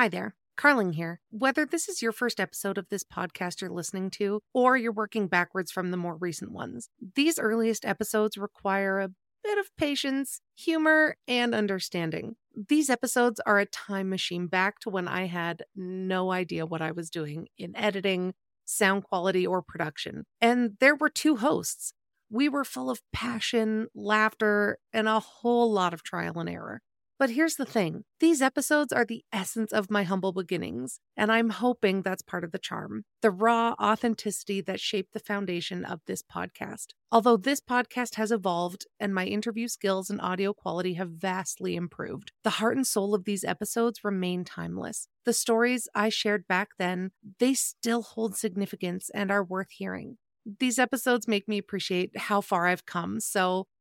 Hi there. Carling here. Whether this is your first episode of this podcast you're listening to, or you're working backwards from the more recent ones, these earliest episodes require a bit of patience, humor, and understanding. These episodes are a time machine back to when I had no idea what I was doing in editing, sound quality, or production. And there were two hosts. We were full of passion, laughter, and a whole lot of trial and error. But here's the thing these episodes are the essence of my humble beginnings, and I'm hoping that's part of the charm the raw authenticity that shaped the foundation of this podcast. Although this podcast has evolved and my interview skills and audio quality have vastly improved, the heart and soul of these episodes remain timeless. The stories I shared back then, they still hold significance and are worth hearing. These episodes make me appreciate how far I've come, so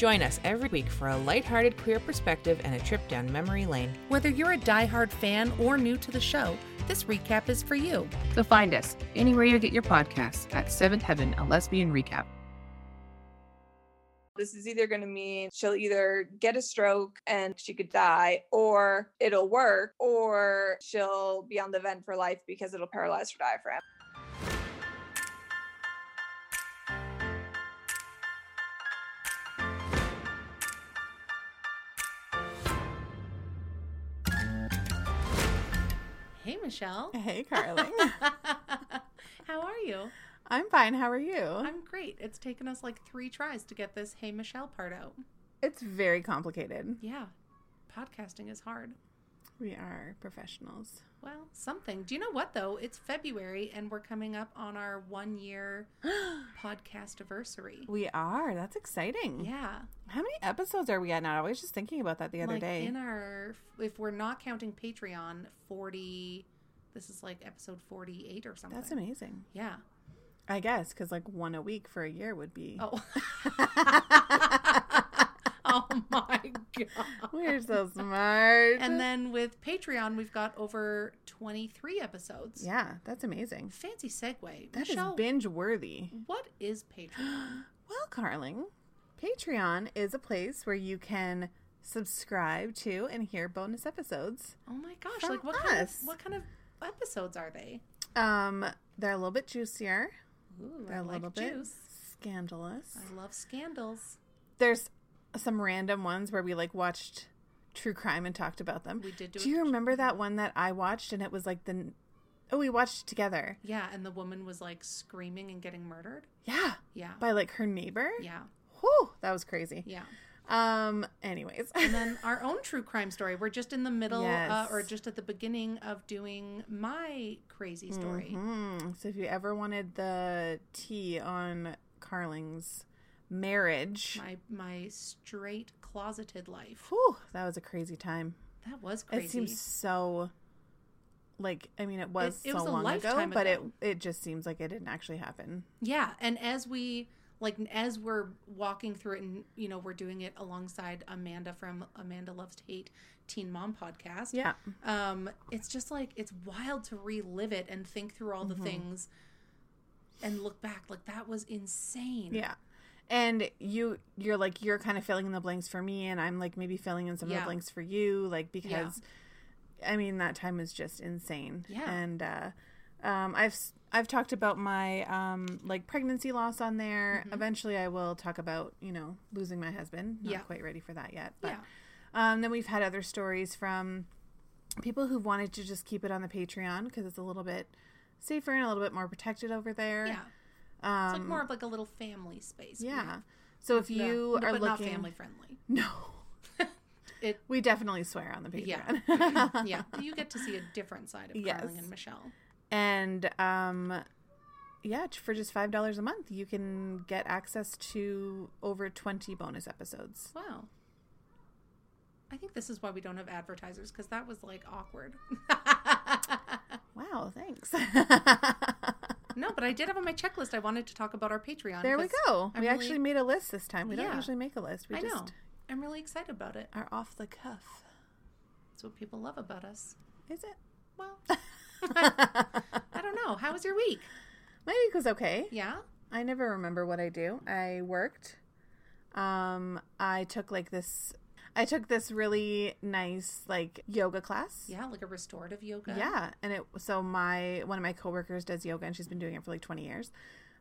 Join us every week for a lighthearted queer perspective and a trip down memory lane. Whether you're a diehard fan or new to the show, this recap is for you. So find us anywhere you get your podcasts at Seventh Heaven, a lesbian recap. This is either going to mean she'll either get a stroke and she could die, or it'll work, or she'll be on the vent for life because it'll paralyze her diaphragm. Michelle. Hey, Carling. How are you? I'm fine. How are you? I'm great. It's taken us like three tries to get this Hey, Michelle part out. It's very complicated. Yeah. Podcasting is hard. We are professionals. Well, something. Do you know what, though? It's February and we're coming up on our one year podcast anniversary. We are. That's exciting. Yeah. How many episodes are we at now? I was just thinking about that the other like day. in our, if we're not counting Patreon, 40, this is like episode 48 or something. That's amazing. Yeah. I guess because like one a week for a year would be. Oh. oh my god. We're so smart. And then with Patreon, we've got over 23 episodes. yeah, that's amazing. Fancy segue. That is Michelle, binge worthy. what is Patreon? Well, Carling, Patreon is a place where you can subscribe to and hear bonus episodes. Oh my gosh! Like what kind of what kind of episodes are they? Um, they're a little bit juicier. Ooh, They're I a like little bit juice. scandalous. I love scandals. there's some random ones where we like watched true crime and talked about them. We did do Do you remember that one that I watched and it was like the oh we watched it together. Yeah, and the woman was like screaming and getting murdered. Yeah, Yeah, by like her neighbor. yeah, Whew, that was crazy. yeah. Um. Anyways, And then our own true crime story. We're just in the middle, uh, or just at the beginning of doing my crazy story. Mhm. so if you ever wanted the tea on Carling's marriage, My my straight closeted life. whew, that was a crazy time. That was crazy. It seems so. Like I mean, it was It- it so was a long ago, lifetime but it it just seems like it didn't actually happen. Yeah, and as we like as we're walking through it and you know we're doing it alongside Amanda from Amanda Loves to Hate Teen Mom podcast. Yeah. Um it's just like it's wild to relive it and think through all the Mm-hmm. things and look back like that was insane. Yeah. And you you're like you're kind of filling in the blanks for me and I'm like maybe filling in some of the blanks for you like because I mean that time was just insane. Yeah. And uh um I've I've talked about my um like pregnancy loss on there. Mm-hmm. Eventually I will talk about, you know, losing my husband. Not Yeah. quite ready for that yet. But Yeah. um then we've had other stories from people who've wanted to just keep it on the Patreon because it's a little bit safer and a little bit more protected over there. Yeah. Um, It's like more of like a little family space. yeah. So if Yeah, you but are not looking, family friendly. no, It we definitely swear on the yeah. Patreon. yeah. You get to see a different side of Yes. Carling and Michelle. and um, yeah, for just five dollars a month, you can get access to over twenty bonus episodes. Wow. I think this is why we don't have advertisers because that was like awkward. Wow, thanks. No, but I did have on my checklist. I wanted to talk about our Patreon. There we go. I'm we really- actually made a list this time. We Yeah. don't usually make a list. We I just know. I'm really excited about it. are off the cuff. That's what people love about us. Is it? Well, I don't know. How was your week? My week was okay. Yeah. I never remember what I do. I worked. Um, I took like this. I took this really nice like yoga class. Yeah, like a restorative yoga. Yeah, and it so my one of my coworkers does yoga and she's been doing it for like 20 years.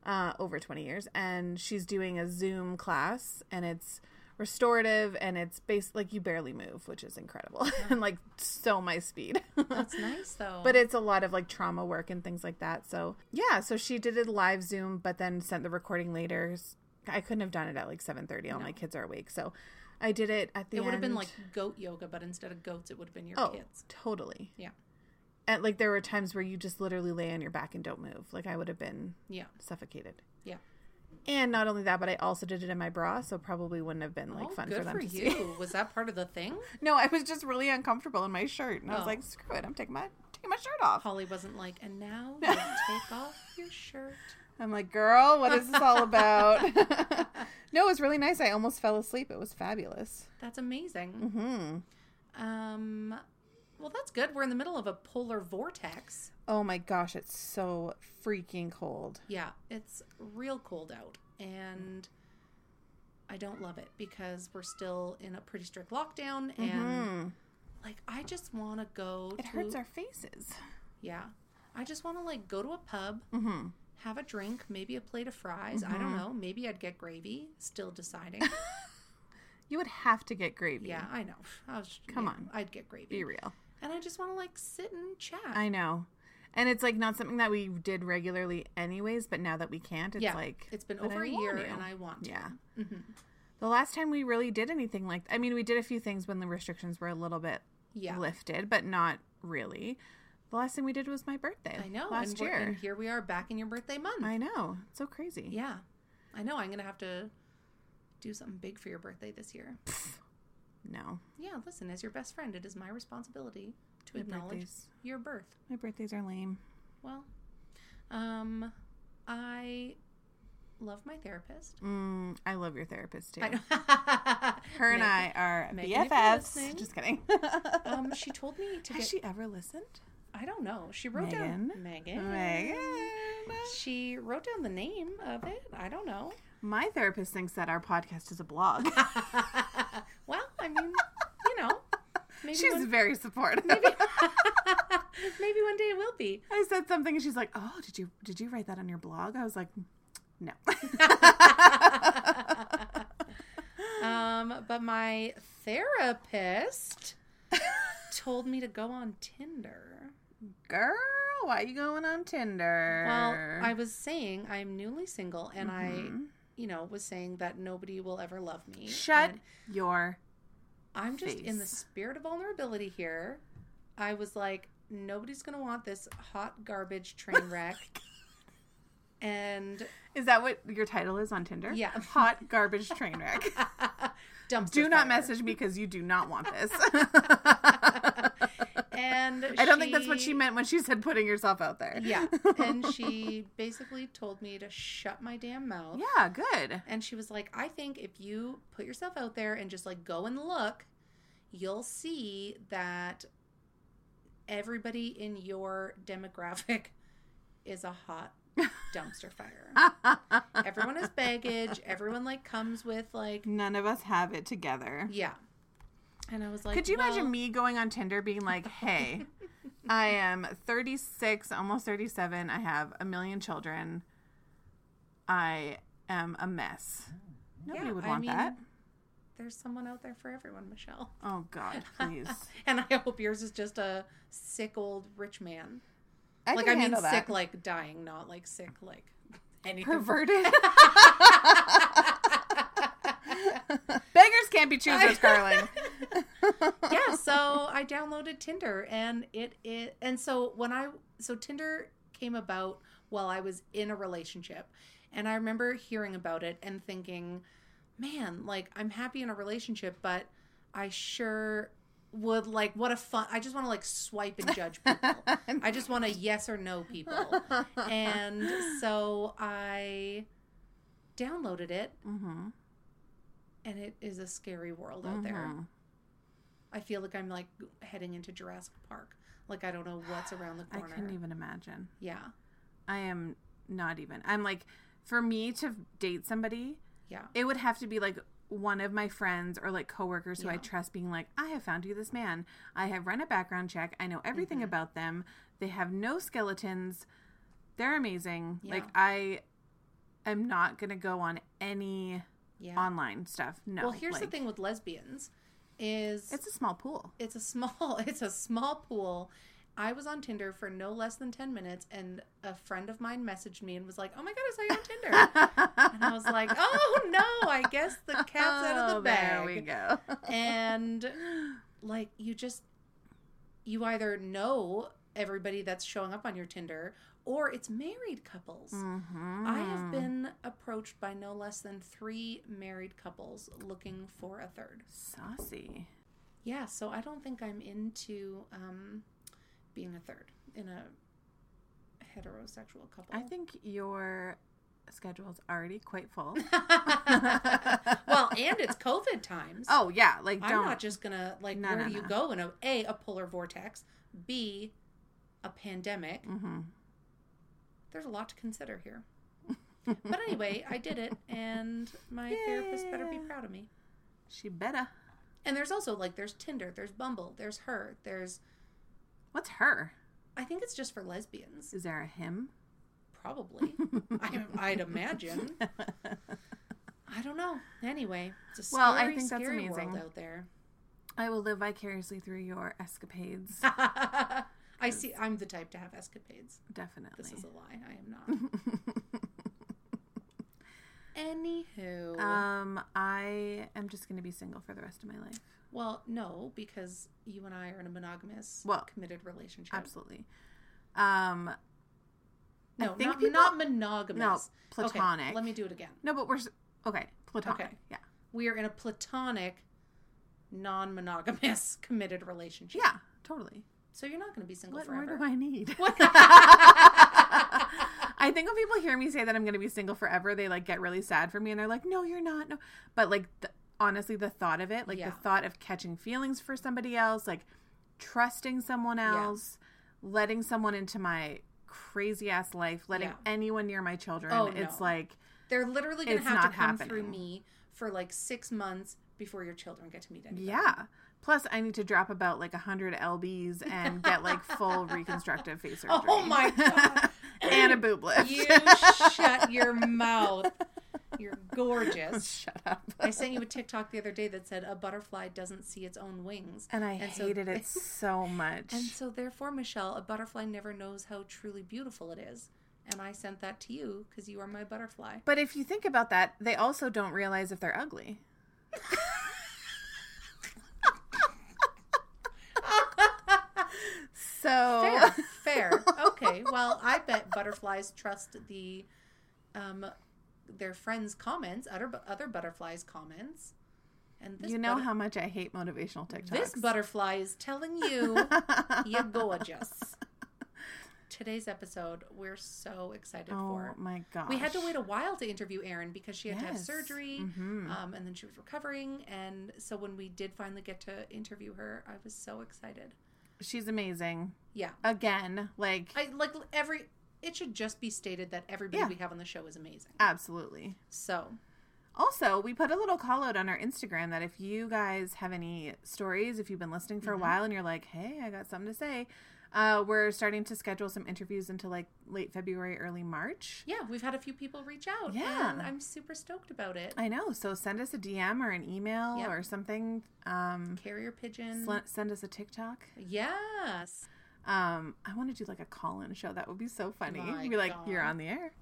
Uh over 20 years and she's doing a Zoom class and it's restorative and it's based like you barely move, which is incredible. and like so my speed. That's nice though. but it's a lot of like trauma work and things like that. So, yeah, so she did a live Zoom but then sent the recording later. I couldn't have done it at like 7:30. All my kids are awake. So, I did it at the it would have been like goat yoga, but instead of goats, it would have been your Oh, kids. totally. Yeah. And like there were times where you just literally lay on your back and don't move. Like I would have been Yeah. suffocated. Yeah. And not only that, but I also did it in my bra, so probably wouldn't have been like oh, fun good for them for to you. see. was that part of the thing? No, I was just really uncomfortable in my shirt, and I was Oh. like, "Screw it! I'm taking my taking my shirt off." Holly wasn't like, and now you take off your shirt. I'm like, "Girl, what is this all about?" no, it was really nice. I almost fell asleep. It was fabulous. That's amazing. Hmm. Um, well, that's good. We're in the middle of a polar vortex. Oh my gosh, it's so freaking cold. Yeah, it's real cold out, and I don't love it because we're still in a pretty strict lockdown, and Mhm. like I just want to go. It to, hurts our faces. Yeah, I just want to like go to a pub, Mm-hmm. Have a drink, maybe a plate of fries. I don't know. Maybe I'd get gravy. Still deciding. You would have to get gravy. yeah, I know. I was, Come yeah, on. I'd get gravy. Be real. And I just want to like sit and chat. I know. And it's like not something that we did regularly anyways, but now that we can't, it's yeah, like it's been over I a year, and I want to. Yeah. hmm The last time we really did anything like I mean, we did a few things when the restrictions were a little bit Yeah. lifted, but not really. The last thing we did was my birthday. I know. Last and, year. and here we are back in your birthday month. I know. It's so crazy. Yeah. I know. I'm going to have to do something big for your birthday this year. No. Yeah, listen, as your best friend, it is my responsibility to My acknowledge birthdays. your birth. My birthdays are lame. Well, um, I love my therapist. Mm, I love your therapist too. I. Her and I are Megan, BFFs. Just kidding. Um, she told me to Has get. she ever listened? I don't know. She wrote Megan? down Megan. Megan. She wrote down the name of it. I don't know. My therapist thinks that our podcast is a blog. well, I mean, you know, maybe She's one, very supportive. maybe one day it will be. I said something and she's like, "Oh, did you did you write that on your blog?" I was like, "No." Um, but my therapist told me to go on Tinder. Girl, why are you going on Tinder? Well, I was saying I'm newly single, and I, Mhm. you know, was saying that nobody will ever love me. shut and your I'm just in the spirit of vulnerability here. I was like, nobody's gonna want this hot garbage train wreck. and Is that what your title is on Tinder? Yeah. Hot garbage train wreck. dumpster do not fire. message me because you do not want this. And I don't think that's what she meant when she said putting yourself out there. Yeah. And she basically told me to shut my damn mouth. Yeah, good. And she was like, I think if you put yourself out there and just like go and look, you'll see that everybody in your demographic is a hot dumpster fire. everyone has baggage. Everyone like comes with like, None of us have it together. yeah. And I was like, Could you well, imagine me going on Tinder being like, hey, I am 36, almost 37. I have a million children. I am a mess. Nobody Yeah, would I want mean, that. There's someone out there for everyone, Michelle. Oh, God, please. And I hope yours is just a sick old rich man. I like I mean that. sick like dying, not like sick like anything. Perverted. Can't be choosers, Carling. yeah, so I downloaded Tinder and it it and so when I so Tinder came about while I was in a relationship. And I remember hearing about it and thinking, man, like I'm happy in a relationship, but I sure would like what a fun I just want to like swipe and judge people. I just want to yes or no people. And so I downloaded it mm-hmm. And it is a scary world out there. Mhm. I feel like I'm like heading into Jurassic Park. Like I don't know what's around the corner. I couldn't even imagine. Yeah. I am not even. I'm like, for me to date somebody, Yeah. it would have to be like one of my friends or like coworkers who I trust being like, I have found you this man. I have run a background check. I know everything Mhm. about them. They have no skeletons. They're amazing. Like I am not gonna go on any Yeah. online stuff. No. well, here's the thing with lesbians is It's a small pool. it's a small it's a small pool i was on tinder for no less than 10 minutes and a friend of mine messaged me and was like oh my god i saw you on tinder and i was like oh no i guess the cat's out of the Oh, bag There we go. and like you just you either know everybody that's showing up on your tinder or it's married couples Mhm. I have been approached by no less than three married couples looking for a third. saucy. Yeah, so I don't think I'm into um, being a third in a heterosexual couple. I think your schedule's already quite full. well, and it's COVID times. oh yeah, like I'm don't. just gonna like. No, where no, do you go in a a a polar vortex, b a pandemic? hmm There's a lot to consider here. But anyway, I did it, and my therapist better be proud of me. She better. And there's also like there's Tinder, there's Bumble, there's her, there's What's her? I think it's just for lesbians, Is there a him? probably. I, I'd imagine. I don't know. Anyway, it's a scary, Well, I think that's amazing. world out there. I will live vicariously through your escapades. I see. I'm the type to have escapades. Definitely. This is a lie. I am not. Anywho, um, I am just going to be single for the rest of my life. well, no, because you and I are in a monogamous, Well, committed relationship. Absolutely. Um, No, not, people- not monogamous. no, Okay, platonic. let me do it again. no, but we're okay. Platonic. Okay. Yeah. We are in a platonic, non-monogamous, committed relationship. Yeah. Totally. So you're not going to be single forever. What more do I need? I think when people hear me say that I'm going to be single forever, they like get really sad for me and they're like, "No, you're not." No. But like th- honestly, the thought of it, like Yeah. the thought of catching feelings for somebody else, like trusting someone Yeah. else, letting someone into my crazy ass life, letting Yeah. anyone near my children, Oh, it's no. like They're literally going to have to come through me for like six months before your children get to meet anybody. yeah. Plus, I need to drop about like 100 lbs and get like full reconstructive face oh surgery. Oh my God. and a boob lift. You shut your mouth. You're gorgeous. Shut up. I sent you a TikTok the other day that said a butterfly doesn't see its own wings. And I And so- hated it so much. And so, therefore, Michelle, a butterfly never knows how truly beautiful it is. And I sent that to you because you are my butterfly. but if you think about that, they also don't realize if they're ugly. So Fair, fair. Okay, well, I bet butterflies trust the um their friends' comments, other other butterflies' comments. And this you know butter- how much I hate motivational TikToks. this butterfly is telling you you're gorgeous. Today's episode, we're so excited oh for. Oh my gosh. We had to wait a while to interview Erin because she had to have Yes. surgery, Mhm. um, and then she was recovering. And so when we did finally get to interview her, I was so excited. She's amazing. Yeah, Again, like I like every. It should just be stated that everybody Yeah. we have on the show is amazing. absolutely. So Also, we put a little call out on our Instagram that if you guys have any stories, if you've been listening for a Mhm. while and you're like, hey, I got something to say, uh, we're starting to schedule some interviews into like late February, early March. yeah, we've had a few people reach out. Yeah. and I'm super stoked about it. I know. So send us a DM or an email Yep. or something. Um, Carrier pigeon. sl- send us a TikTok. yes. Um, I want to do like a call in show. That would be so funny. My Be like, you're on the air.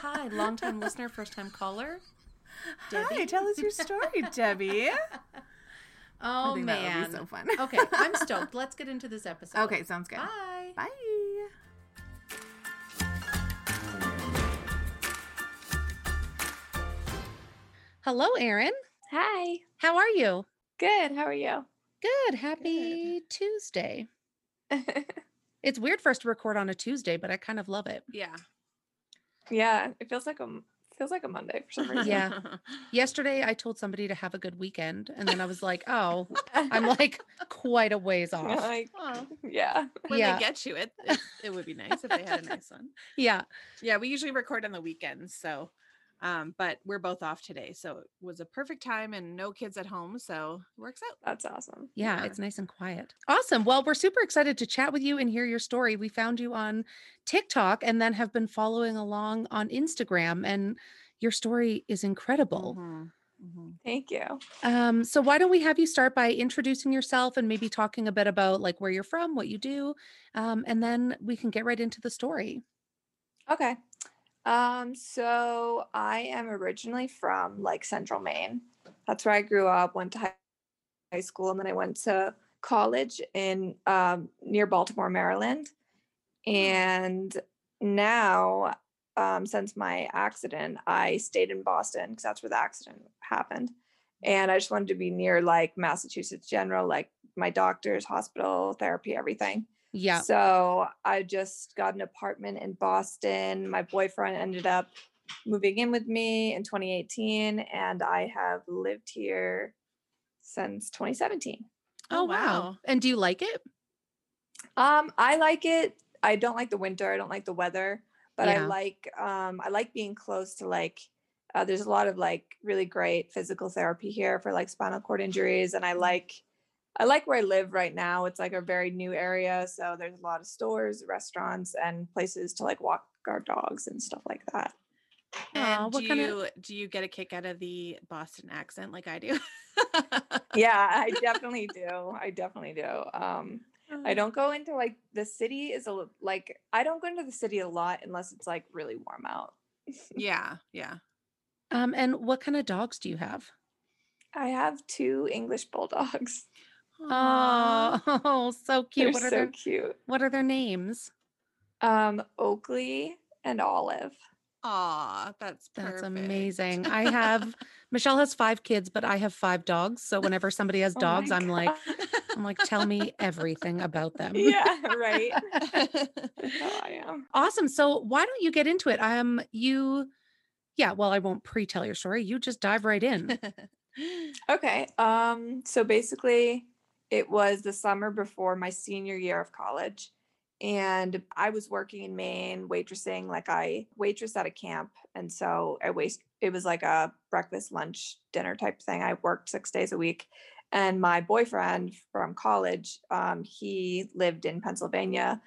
Hi, long time listener, first time caller. Hi, tell us your story, Debbie. Oh I think man. that would be so fun. okay, I'm stoked. Let's get into this episode. Okay, sounds good. Bye. Bye. Hello, Erin. Hi. How are you? Good. How are you? Good. Happy Tuesday. It's weird for us to record on a Tuesday, but I kind of love it. Yeah. yeah, it feels like a m- feels like a Monday for some reason. Yeah. Yesterday, I told somebody to have a good weekend, and then I was like, "Oh, I'm like quite a ways off." like, Well, yeah. when Yeah. they get you, it, it it would be nice if they had a nice one. Yeah, Yeah, we usually record on the weekends, so um, but we're both off today, so it was a perfect time and no kids at home, so it works out. That's awesome. yeah, Yeah. it's nice and quiet. Awesome. Well, we're super excited to chat with you and hear your story. We found you on TikTok and then have been following along on Instagram, and your story is incredible. Mhm, mhm. Thank you. Um, so why don't we have you start by introducing yourself and maybe talking a bit about like where you're from, what you do, um, and then we can get right into the story. Okay. Um, so I am originally from like central Maine. That's where I grew up, went to high school, and then I went to college in um, near Baltimore, Maryland. And now, um, since my accident, I stayed in Boston because that's where the accident happened. And I just wanted to be near like Massachusetts General, like my doctors, hospital, therapy, everything. Yeah. So I just got an apartment in Boston. My boyfriend ended up moving in with me in 2018, and I have lived here since 2017. Oh, Oh, wow. wow. And do you like it? Um, I like it. I don't like the winter. I don't like the weather, but I like um I like being close to like uh, there's a lot of like really great physical therapy here for like spinal cord injuries and I like I like where I live right now. It's like a very new area, so there's a lot of stores, restaurants and places to like walk our dogs and stuff like that. Aw, And what do kinda- you do you get a kick out of the Boston accent like I do? Yeah, I definitely do. I definitely do. Um. I don't go into like the city is a like I don't go into the city a lot unless it's like really warm out. yeah, yeah. Um, and what kind of dogs do you have? I have two English bulldogs. Aw. Oh, so cute. They're what are so their cute. what are their names? Um, Oakley and Olive. Aw, that's That's amazing. I have Michelle has five kids, but I have five dogs. So whenever somebody has Oh dogs, I'm like, I'm like, tell me everything about them. yeah, right. That's how I am. Awesome. So why don't you get into it? Um, you, yeah. Well, I won't pre-tell your story. You just dive right in. Okay. Um, so basically it was the summer before my senior year of college. And I was working in Maine, waitressing, like I waitress at a camp. And so I waste it was like a breakfast, lunch, dinner type thing. I worked six days a week. And my boyfriend from college, um, he lived in Pennsylvania.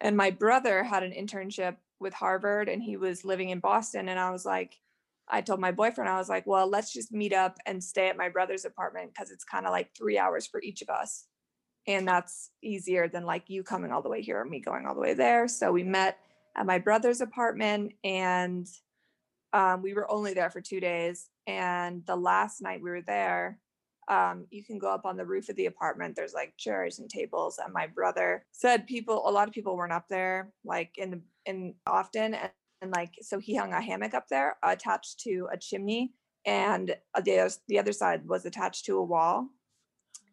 And my brother had an internship with Harvard and he was living in Boston. And I was like, I told my boyfriend, I was like, well, let's just meet up and stay at my brother's apartment because it's kind of like three hours for each of us. And that's easier than like you coming all the way here and me going all the way there. So we met at my brother's apartment and um, we were only there for two days. And the last night we were there, um, you can go up on the roof of the apartment. There's like chairs and tables. And my brother said people, a lot of people weren't up there like in the in often. And, and like so he hung a hammock up there attached to a chimney and uh, the, the other side was attached to a wall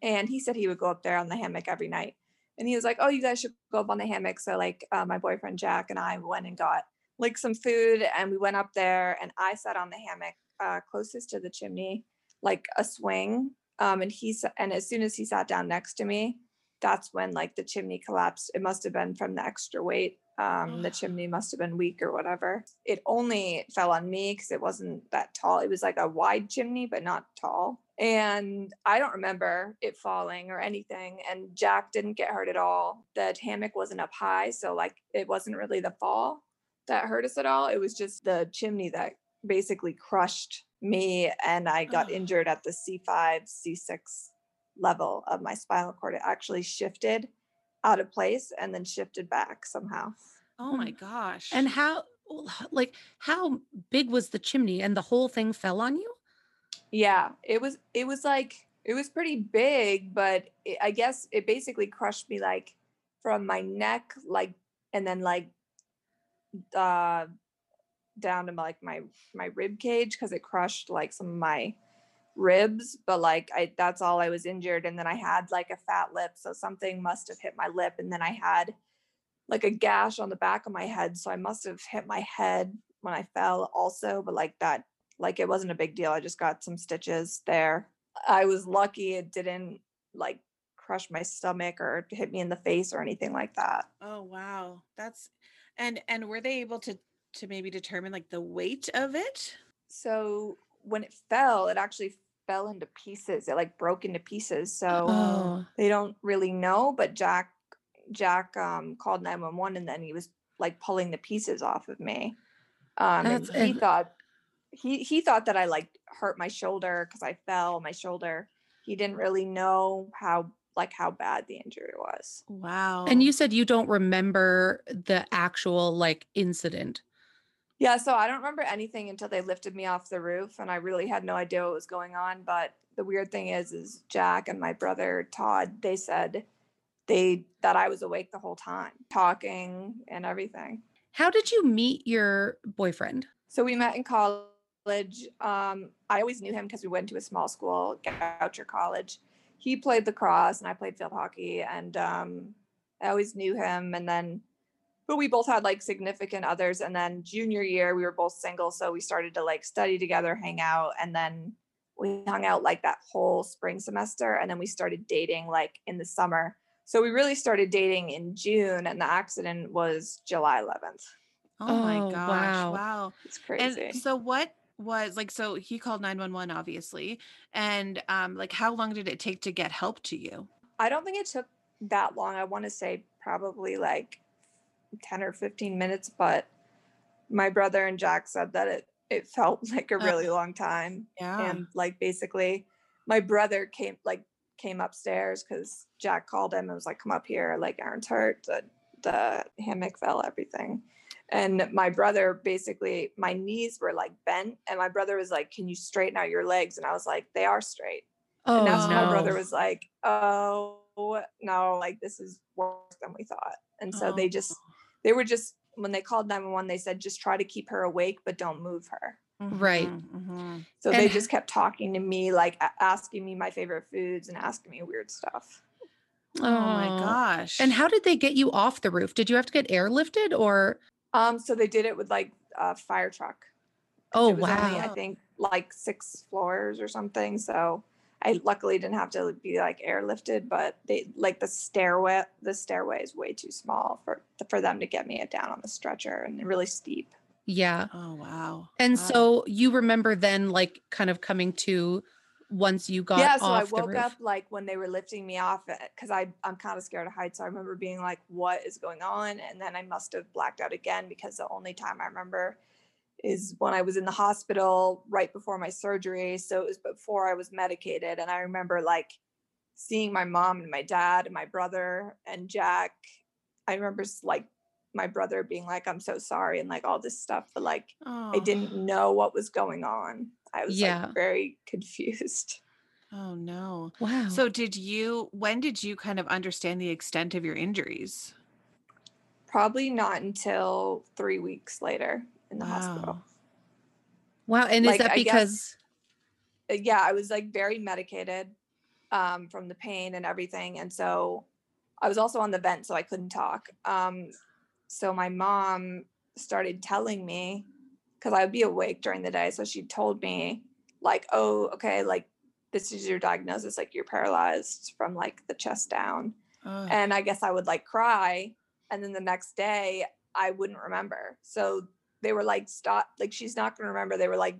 and he said he would go up there on the hammock every night and he was like oh you guys should go up on the hammock so like uh, my boyfriend jack and i went and got like some food and we went up there and i sat on the hammock uh, closest to the chimney like a swing um, and he and as soon as he sat down next to me that's when like the chimney collapsed it must have been from the extra weight um, the chimney must have been weak or whatever. It only fell on me because it wasn't that tall. It was like a wide chimney but not tall. And i don't remember it falling or anything and jack didn't get hurt at all. The hammock wasn't up high so like it wasn't really the fall that hurt us at all. It was just the chimney that basically crushed me and i got Ugh. injured at the c5 c6 level of my spinal cord. It actually shifted out of place and then shifted back somehow Oh my gosh. and how, like, how big was the chimney and the whole thing fell on you? Yeah, it was it was like it was pretty big, but it, I guess it basically crushed me like from my neck like and then like uh down to like my my rib cage because it crushed like some of my ribs, but like I that's all I was injured. And then I had like a fat lip. So something must have hit my lip. And then I had like a gash on the back of my head. So I must have hit my head when I fell also, but like that, like it wasn't a big deal. I just got some stitches there. I was lucky it didn't like crush my stomach or hit me in the face or anything like that. Oh wow. That's and and were they able to to maybe determine like the weight of it? So when it fell, it actually fell into pieces. It like broke into pieces. So Oh. they don't really know, but Jack Jack um called 911 and then he was like pulling the pieces off of me. Um and he and- thought he he thought that I like hurt my shoulder because I fell my shoulder. He didn't really know how like how bad the injury was. Wow. And you said you don't remember the actual like incident. Yeah, so I don't remember anything until they lifted me off the roof and I really had no idea what was going on, but the weird thing is is Jack and my brother Todd, they said they that I was awake the whole time, talking and everything. How did you meet your boyfriend? So we met in college. Um, I always knew him because we went to a small school, Goucher College. He played lacrosse and I played field hockey, and um, I always knew him. And then, but we both had like significant others. And then junior year, we were both single, so we started to like study together, hang out, and then we hung out like that whole spring semester, and then we started dating like in the summer. So we really started dating in June, and the accident was July 11th. Oh my Oh, gosh. wow. Wow. It's crazy. And so what was like so he called 911 obviously. And um like how long did it take to get help to you? I don't think it took that long. I want to say probably like 10 or 15 minutes, but my brother and Jack said that it it felt like a Oh. really long time. Yeah. And like basically my brother came like came upstairs because Jack called him and was like, come up here, like Erin's hurt, the the hammock fell, everything. And my brother basically my knees were like bent and my brother was like, Can you straighten out your legs? And I was like, They are straight. Oh And that's when oh, no. my brother was like, "Oh no, like this is worse than we thought." And so they oh. just, Oh. they were just when they called nine one one, they said just try to keep her awake, but don't move her. Right. Mhm, mhm. So they just kept talking to me, like asking me my favorite foods and asking me weird stuff. Oh my gosh. And how did they get you off the roof? Did you have to get airlifted or? Um, so they did it with like a fire truck. Oh it was only, I think like six floors or something. So I luckily didn't have to be like airlifted, but they like the stairway. The stairway is way too small for for them to get me down on the stretcher and really steep. Yeah. Oh wow. And Wow. so you remember then like kind of coming to once you got yeah, so I woke up like when they were lifting me off uh, because I I'm kind of scared of heights. So I remember being like, "What is going on?" And then I must have blacked out again because the only time I remember is when I was in the hospital right before my surgery. So it was before I was medicated, and I remember like seeing my mom and my dad and my brother and Jack. I remember like my brother being like, "I'm so sorry," and like all this stuff, but like I Oh. didn't know what was going on. I was Yeah. like very confused. Oh no. Wow. So did you when did you kind of understand the extent of your injuries? Probably not until three weeks later in the hospital. Wow. wow. And is like, that I guess- because Uh, Yeah, I was like very medicated um, from the pain and everything. And so I was also on the vent, so I couldn't talk. Um, so my mom started telling me, because I would be awake during the day. So she told me, like, oh, okay, like this is your diagnosis, like you're paralyzed from like the chest down. And I guess I would like cry, and then the next day I wouldn't remember. So they were like, "Stop! Like she's not going to remember." They were like,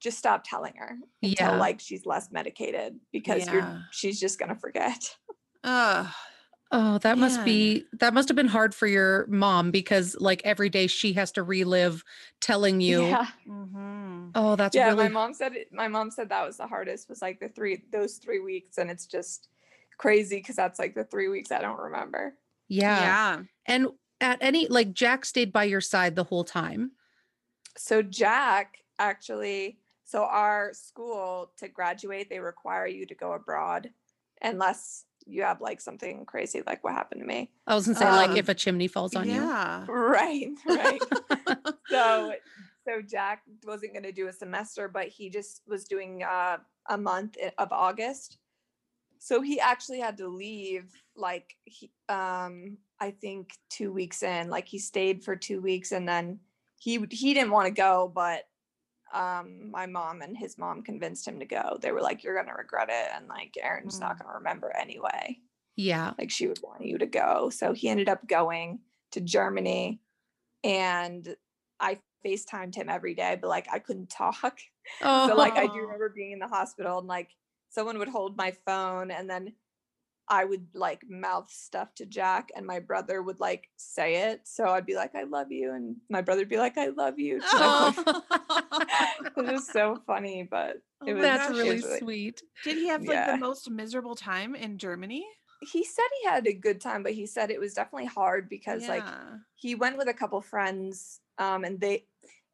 "Just stop telling her until Yeah. like she's less medicated because Yeah. you're she's just going to forget." Ugh. Oh, that must Man. be that must have been hard for your mom because like every day she has to relive telling you. Yeah, Mhm. Oh, that's yeah. really My mom said it, my mom said that was the hardest was like the three those three weeks, and it's just crazy because that's like the three weeks I don't remember. yeah. Yeah. And at any like Jack stayed by your side the whole time. So Jack actually, so our school to graduate, they require you to go abroad unless you have like something crazy like what happened to me. I was gonna say like Um, if a chimney falls on you. Yeah. Right, right. so so Jack wasn't going to do a semester, but he just was doing uh, a month of August. So he actually had to leave like he, um I think 2 weeks in. Like he stayed for 2 weeks and then he he didn't want to go, but um my mom and his mom convinced him to go. They were like you're going to regret it and like Erin's not going to remember anyway Yeah. like she would want you to go. So he ended up going to Germany and I FaceTimed him every day, but like I couldn't talk. Oh, So like I do remember being in the hospital and like someone would hold my phone and then I would like mouth stuff to Jack and my brother would like say it. So I'd be like, I love you. And my brother'd be like, I love you. to my boyfriend. it was so funny, but Oh it was That's really really- sweet. Did he have like Yeah. the most miserable time in Germany? He said he had a good time, but he said it was definitely hard because like he went with a couple friends um and they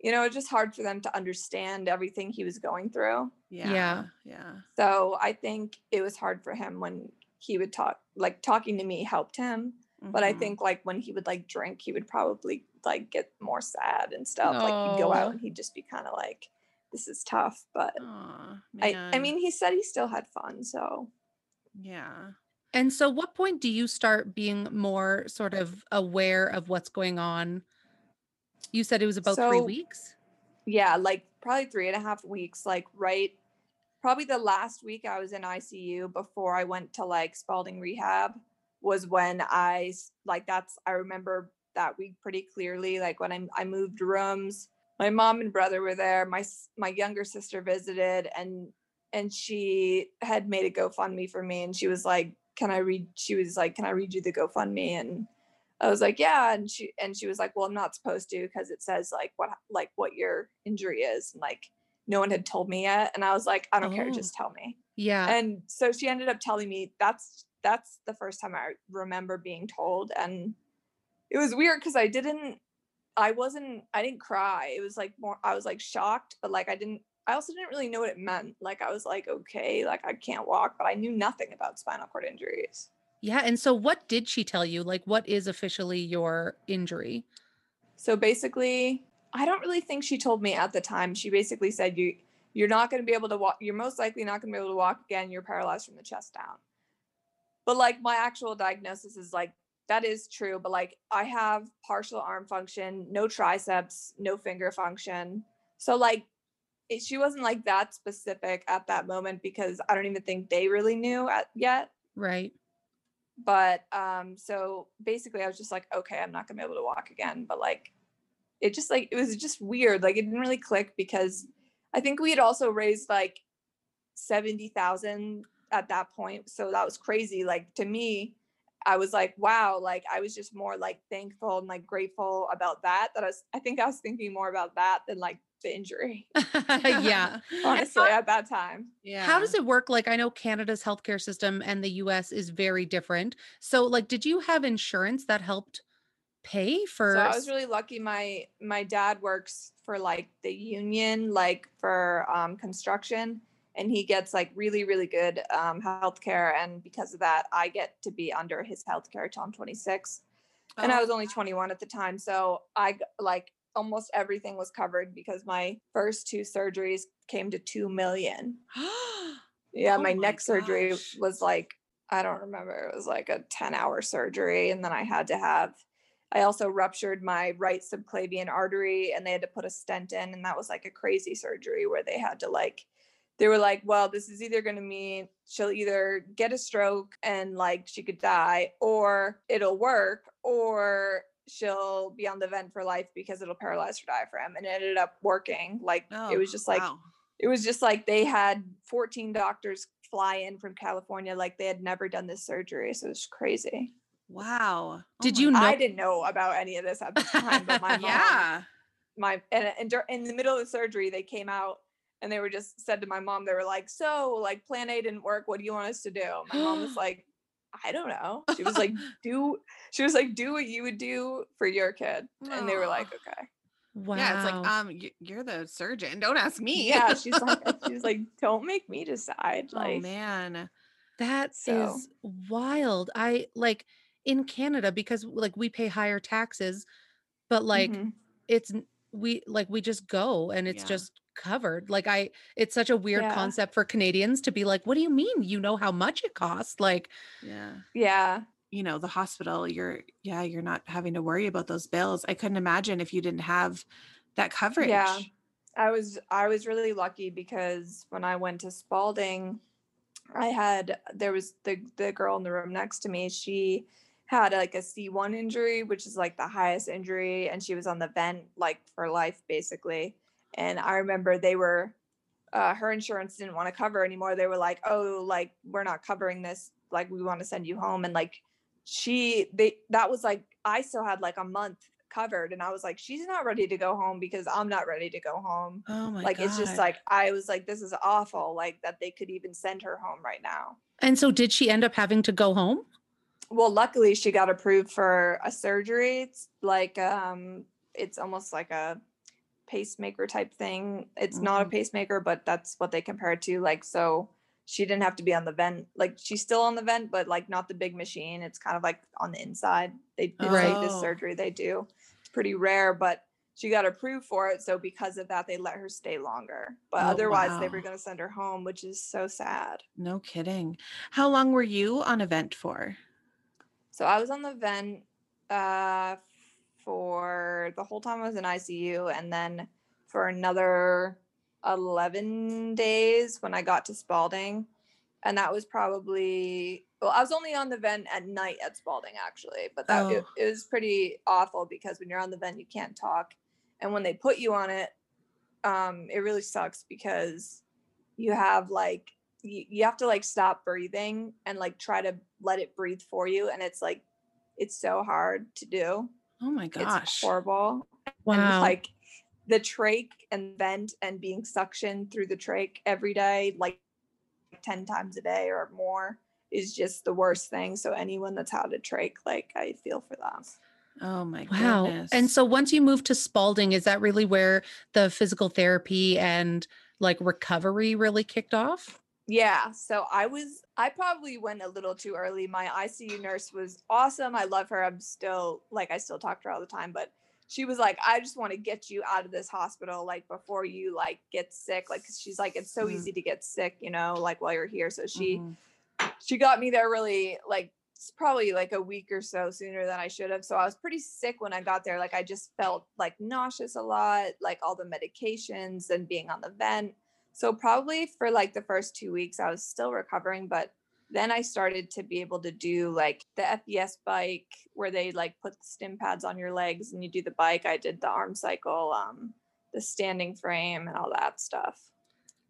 you know it's just hard for them to understand everything he was going through yeah, Yeah. yeah. so i think it was hard for him when he would talk like talking to me helped him but i Mhm. think like when he would like drink he would probably like get more sad and stuff like he'd go out and he'd just be kind of like this is tough but Aw, i i mean he said he still had fun so yeah. And so, what point do you start being more sort of aware of what's going on? You said it was about three weeks. yeah like probably three and a half weeks like right probably the last week i was in icu before i went to like spaulding rehab was when I like that's i remember that week pretty clearly like when i, I moved rooms my mom and brother were there my my younger sister visited and and she had made a gofundme for me and she was like can i read she was like can i read you the gofundme? And I was like, yeah, and she and she was like, well, I'm not supposed to because it says like what like what your injury is, and like no one had told me yet, and I was like, I don't care, Oh. just tell me. Yeah. And so she ended up telling me that's that's the first time I remember being told, and it was weird because I didn't, I wasn't, I didn't cry. It was like more, I was like shocked, but like I didn't. I also didn't really know what it meant. Like I was like, okay, like I can't walk, but I knew nothing about spinal cord injuries. yeah. And so, what did she tell you? Like, what is officially your injury? So basically, I don't really think she told me at the time. She basically said you you're not going to be able to walk. You're most likely not going to be able to walk again. You're paralyzed from the chest down. But like my actual diagnosis is like that is true. But like I have partial arm function, no triceps, no finger function. So like it, she wasn't like that specific at that moment because I don't even think they really knew at, yet Right. but um so basically i was just like okay i'm not gonna be able to walk again but like it just like it was just weird like it didn't really click because i think we had also raised like 70,000 at that point so that was crazy like to me i was like wow like i was just more like thankful and like grateful about that that i was i think i was thinking more about that than like the injury yeah. honestly at that time yeah. How does it work? Like, I know Canada's healthcare system and the US is very different. So, like, did you have insurance that helped pay for? So i was really lucky. My my dad works for like the union, like for um, construction, and he gets like really really good um, health care. And because of that, I get to be under his health care till I'm 26. And I Oh, was only 21 at the time, so i like almost everything was covered because my first two surgeries came to two million. Yeah, Oh my my neck surgery was like I don't remember. It was like a 10 hour surgery and then I had to have I also ruptured my right subclavian artery and they had to put a stent in and that was like a crazy surgery where they had to like they were like, well, this is either going to mean she'll either get a stroke and like she could die or it'll work or she'll be on the vent for life because it'll paralyze her diaphragm and it ended up working like Oh, it was just like wow. it was just like they had 14 doctors fly in from California like they had never done this surgery. So it was crazy. Wow. Did my you know- I didn't know about any of this at the time, but my mom, Yeah. my and, and in the middle of the surgery, they came out and they were just said to my mom, they were like, "So, like, Plan A didn't work. What do you want us to do?" My mom was like, "I don't know." She was like, "Do," she was like, "Do what you would do for your kid," and they were like, "Okay." wow. Yeah, it's like um you're the surgeon. Don't ask me. Yeah, she's like, she's like, "Don't make me decide." oh Like, man. That is So- wild. I like in Canada because like we pay higher taxes, but like mhm. it's we like we just go and it's Yeah. just covered. Like I it's such a weird Yeah. concept for Canadians to be like, what do you mean? You know how much it costs? Like Yeah. Yeah. You know, the hospital, you're yeah, you're not having to worry about those bills. I couldn't imagine if you didn't have that coverage. Yeah. I was I was really lucky because when I went to Spaulding, I had there was the the girl in the room next to me. She had like a C1 injury, which is like the highest injury, and she was on the vent like for life basically. And I remember they were uh, her insurance didn't want to cover anymore. They were like, "Oh, like we're not covering this. Like we want to send you home." And like she they that was like I still had like a month covered and I was like, she's not ready to go home because I'm not ready to go home. Oh my like god. it's just like I was like, this is awful, like that they could even send her home right now. and so did she end up having to go home? Well, luckily she got approved for a surgery. It's like um it's almost like a pacemaker type thing. It's not a Mhm. pacemaker, but that's what they compare it to. Like so she didn't have to be on the vent. Like she's still on the vent, but like not the big machine. It's kind of like on the inside. They it's like this Oh. surgery they do. It's pretty rare, but she got approved for it. So because of that, they let her stay longer. But Oh, otherwise, they were going to send her home, which is so sad. no kidding. How long were you on event for? So I was on the vent uh, for the whole time I was in ICU, and then for another 11 days when I got to Spaulding. And that was probably, well, I was only on the vent at night at Spaulding, actually. But that it, Oh. it was pretty awful because when you're on the vent, you can't talk. And when they put you on it, um, it really sucks because you have like, you, you have to like stop breathing and like try to let it breathe for you. And it's like, it's so hard to do. Oh my It's gosh. horrible. Wow. And like the trach and vent and being suctioned through the trach every day, like 10 times a day or more, is just the worst thing. So anyone that's had a trach, like I feel for them. Oh my Wow. goodness. And so once you move to Spaulding, is that really where the physical therapy and like recovery really kicked off? Yeah. So I was, I probably went a little too early. My ICU nurse was awesome. I love her. I'm still, like, I still talk to her all the time, but she was like, I just want to get you out of this hospital, like, before you, like, get sick. Like, 'cause she's like, it's so Mhm. easy to get sick, you know, like, while you're here. So she, Mhm. she got me there really like probably like a week or so sooner than I should have. So I was pretty sick when I got there. Like I just felt like nauseous a lot, like all the medications and being on the vent. So probably for like the first two weeks, I was still recovering, but then I started to be able to do like the FES bike where they like put the stim pads on your legs and you do the bike. I did the arm cycle, um, the standing frame and all that stuff.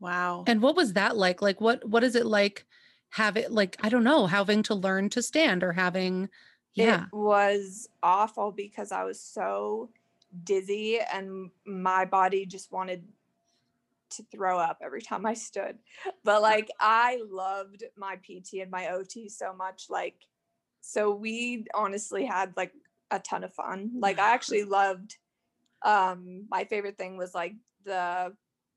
Wow. And what was that like? Like what what is it like have it like I don't know, having to learn to stand or having yeah. It was awful because I was so dizzy and my body just wanted to throw up every time I stood. But like I loved my PT and my OT so much like so we honestly had like a ton of fun. Like I actually loved um my favorite thing was like the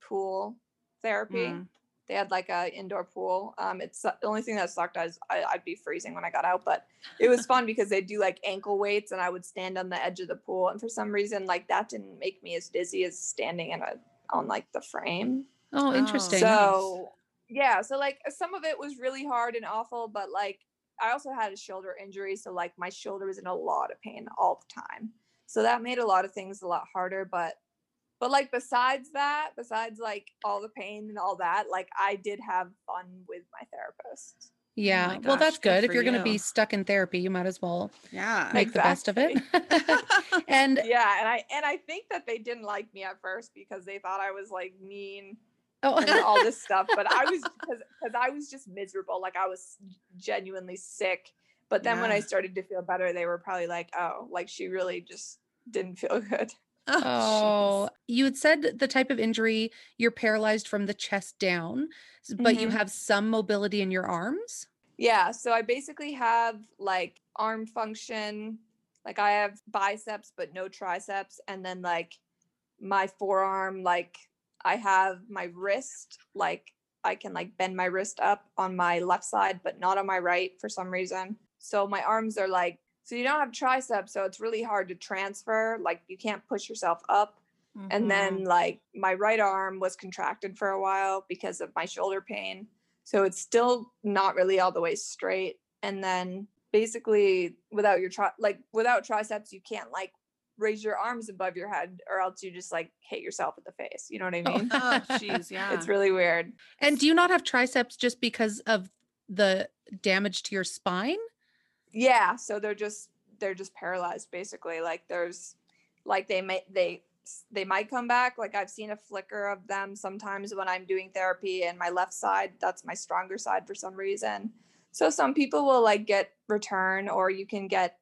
pool therapy Mm. they had like a indoor pool. Um, it's the only thing that sucked is I, I'd be freezing when I got out, but it was fun because they do like ankle weights and I would stand on the edge of the pool. And for some reason, like that didn't make me as dizzy as standing in a on like the frame. Oh, um, interesting. So- So yeah, so like some of it was really hard and awful, but like I also had a shoulder injury, so like my shoulder was in a lot of pain all the time. So that made a lot of things a lot harder, but but like besides that, besides like all the pain and all that, like I did have fun with my therapist. Oh yeah. my well, that's good good. If you're going to be stuck in therapy, you might as well Yeah. make the best of it. and Yeah, and I and I think that they didn't like me at first because they thought I was like mean oh, and all this stuff, but I was because because I was just miserable. Like I was genuinely sick. But then when I started to feel better, they were probably like, "Oh, like she really just didn't feel good." Oh, you had said the type of injury you're paralyzed from the chest down, but you Mhm. have some mobility in your arms. Yeah, so I basically have like arm function, like I have biceps but no triceps, and then like my forearm, like I have my wrist, like I can like bend my wrist up on my left side but not on my right for some reason. So my arms are like, so you don't have triceps, so it's really hard to transfer. Like you can't push yourself up. So and then mm-hmm. like my right arm was contracted for a while because of my shoulder pain so it's still not really all the way straight and then basically without your tri- like without triceps you can't like raise your arms above your head or else you just like hit yourself in the face you know what i oh, mean Oh, jeez, yeah. it's really weird And do you not have triceps just because of the damage to your spine? Yeah so they're just they're just paralyzed basically like there's like they may they they might come back like i've seen a flicker of them sometimes when i'm doing therapy and my left side that's my stronger side for some reason. So some people will like get return or you can get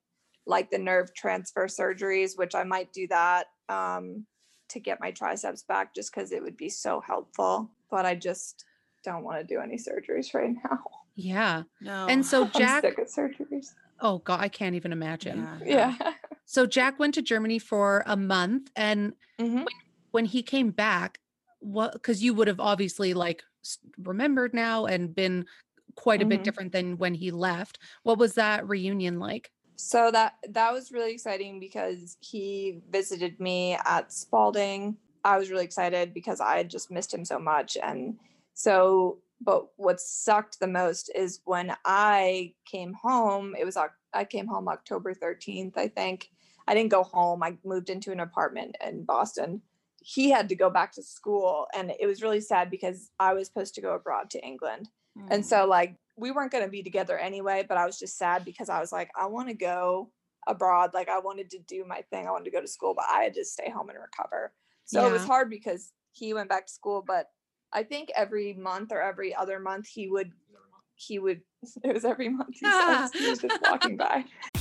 like the nerve transfer surgeries which i might do that um to get my triceps back just because it would be so helpful but i just don't want to do any surgeries right now Yeah. no. And so i'm Jack, sick of surgeries oh god, I can't even imagine. Yeah. yeah So Jack went to Germany for a month and Mhm. when he came back, what cuz you would have obviously like remembered now and been quite a bit Mhm. different than when he left. What was that reunion like? So that that was really exciting because he visited me at Spaulding. I was really excited because I had just missed him so much and so but what sucked the most is when I came home, it was I came home October 13th, I think. I didn't go home. I moved into an apartment in Boston. He had to go back to school and it was really sad because I was supposed to go abroad to England. And Mm. so like we weren't going to be together anyway, but I was just sad because I was like I want to go abroad. Like I wanted to do my thing. I wanted to go to school, but I had to stay home and recover. So it was hard because he went back to school, but I think every month or every other month he would he would it was every month he, says, ah. he was just walking by.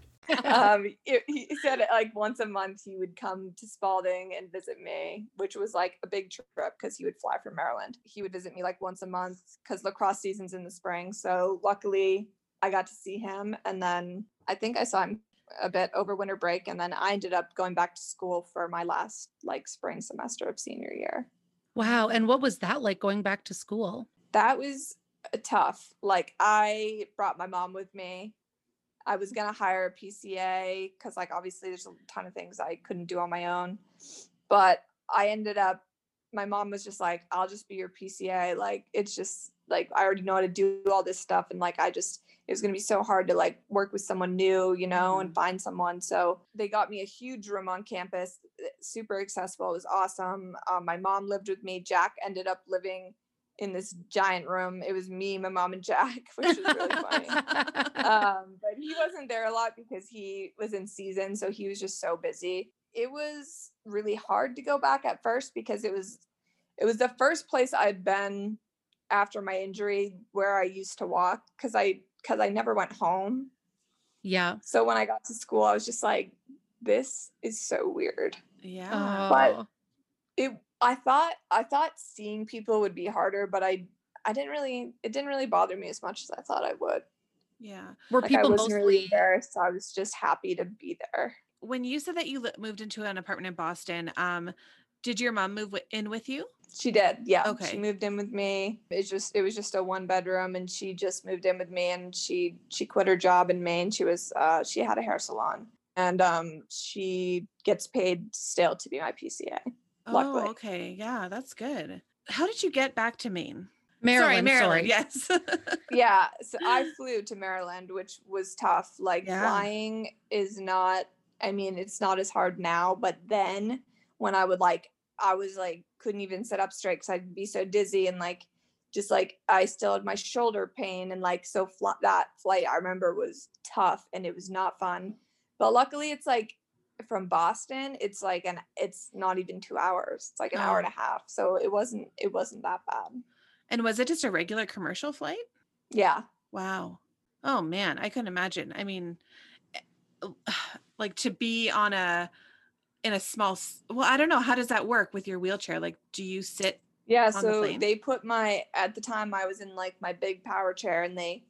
um it, he said like once a month he would come to Spaulding and visit me, which was like a big trip because he would fly from Maryland. He would visit me like once a month because lacrosse season's in the spring. So luckily I got to see him and then I think I saw him a bit over winter break and then I ended up going back to school for my last like spring semester of senior year. Wow, and what was that like going back to school? that was uh, tough. Like I brought my mom with me. I was gonna hire a PCA because like obviously there's a ton of things I couldn't do on my own. But I ended up my mom was just like, I'll just be your PCA. Like it's just like I already know how to do all this stuff and like I just it was gonna be so hard to like work with someone new, you know, and find someone. So they got me a huge room on campus, super accessible. It was awesome. Um, my mom lived with me. Jack ended up living in this giant room. It was me, my mom, and Jack, which was really funny. Um, but he wasn't there a lot because he was in season, so he was just so busy. It was really hard to go back at first because it was it was the first place I'd been after my injury where I used to walk because I because I never went home. yeah. So when I got to school, I was just like, this is so weird. Yeah. But- Oh. It i thought i thought seeing people would be harder but i i didn't really it didn't really bother me as much as i thought i would. Yeah. Were like i people wasn't really mostly embarrassed i was just happy to be there. When you said that you moved into an apartment in Boston, um, did your mom move in with you? she did yeah. Okay. she moved in with me. It's just it was just a one bedroom and she just moved in with me and she she quit her job in maine. She was uh she had a hair salon. And um she gets paid still to be my pca Luckily. Oh, okay. Yeah, that's good. How did you get back to Maine? Maryland, sorry, Maryland. sorry. Yes. yeah so i flew to maryland which was tough like Yeah. flying is not i mean it's not as hard now but then when i would like i was like couldn't even sit up straight because i'd be so dizzy and like just like i still had my shoulder pain and like so fl- that flight i remember was tough and it was not fun but luckily it's like from boston it's like an it's not even two hours it's like an hour and a half so it wasn't it wasn't that bad and was it just a regular commercial flight? yeah Wow. Oh man, I couldn't imagine. I mean, eh, like to be on a in a small well i don't know how does that work with your wheelchair like do you sit Yeah, the so plane? they put my at the time I was in like my big power chair and they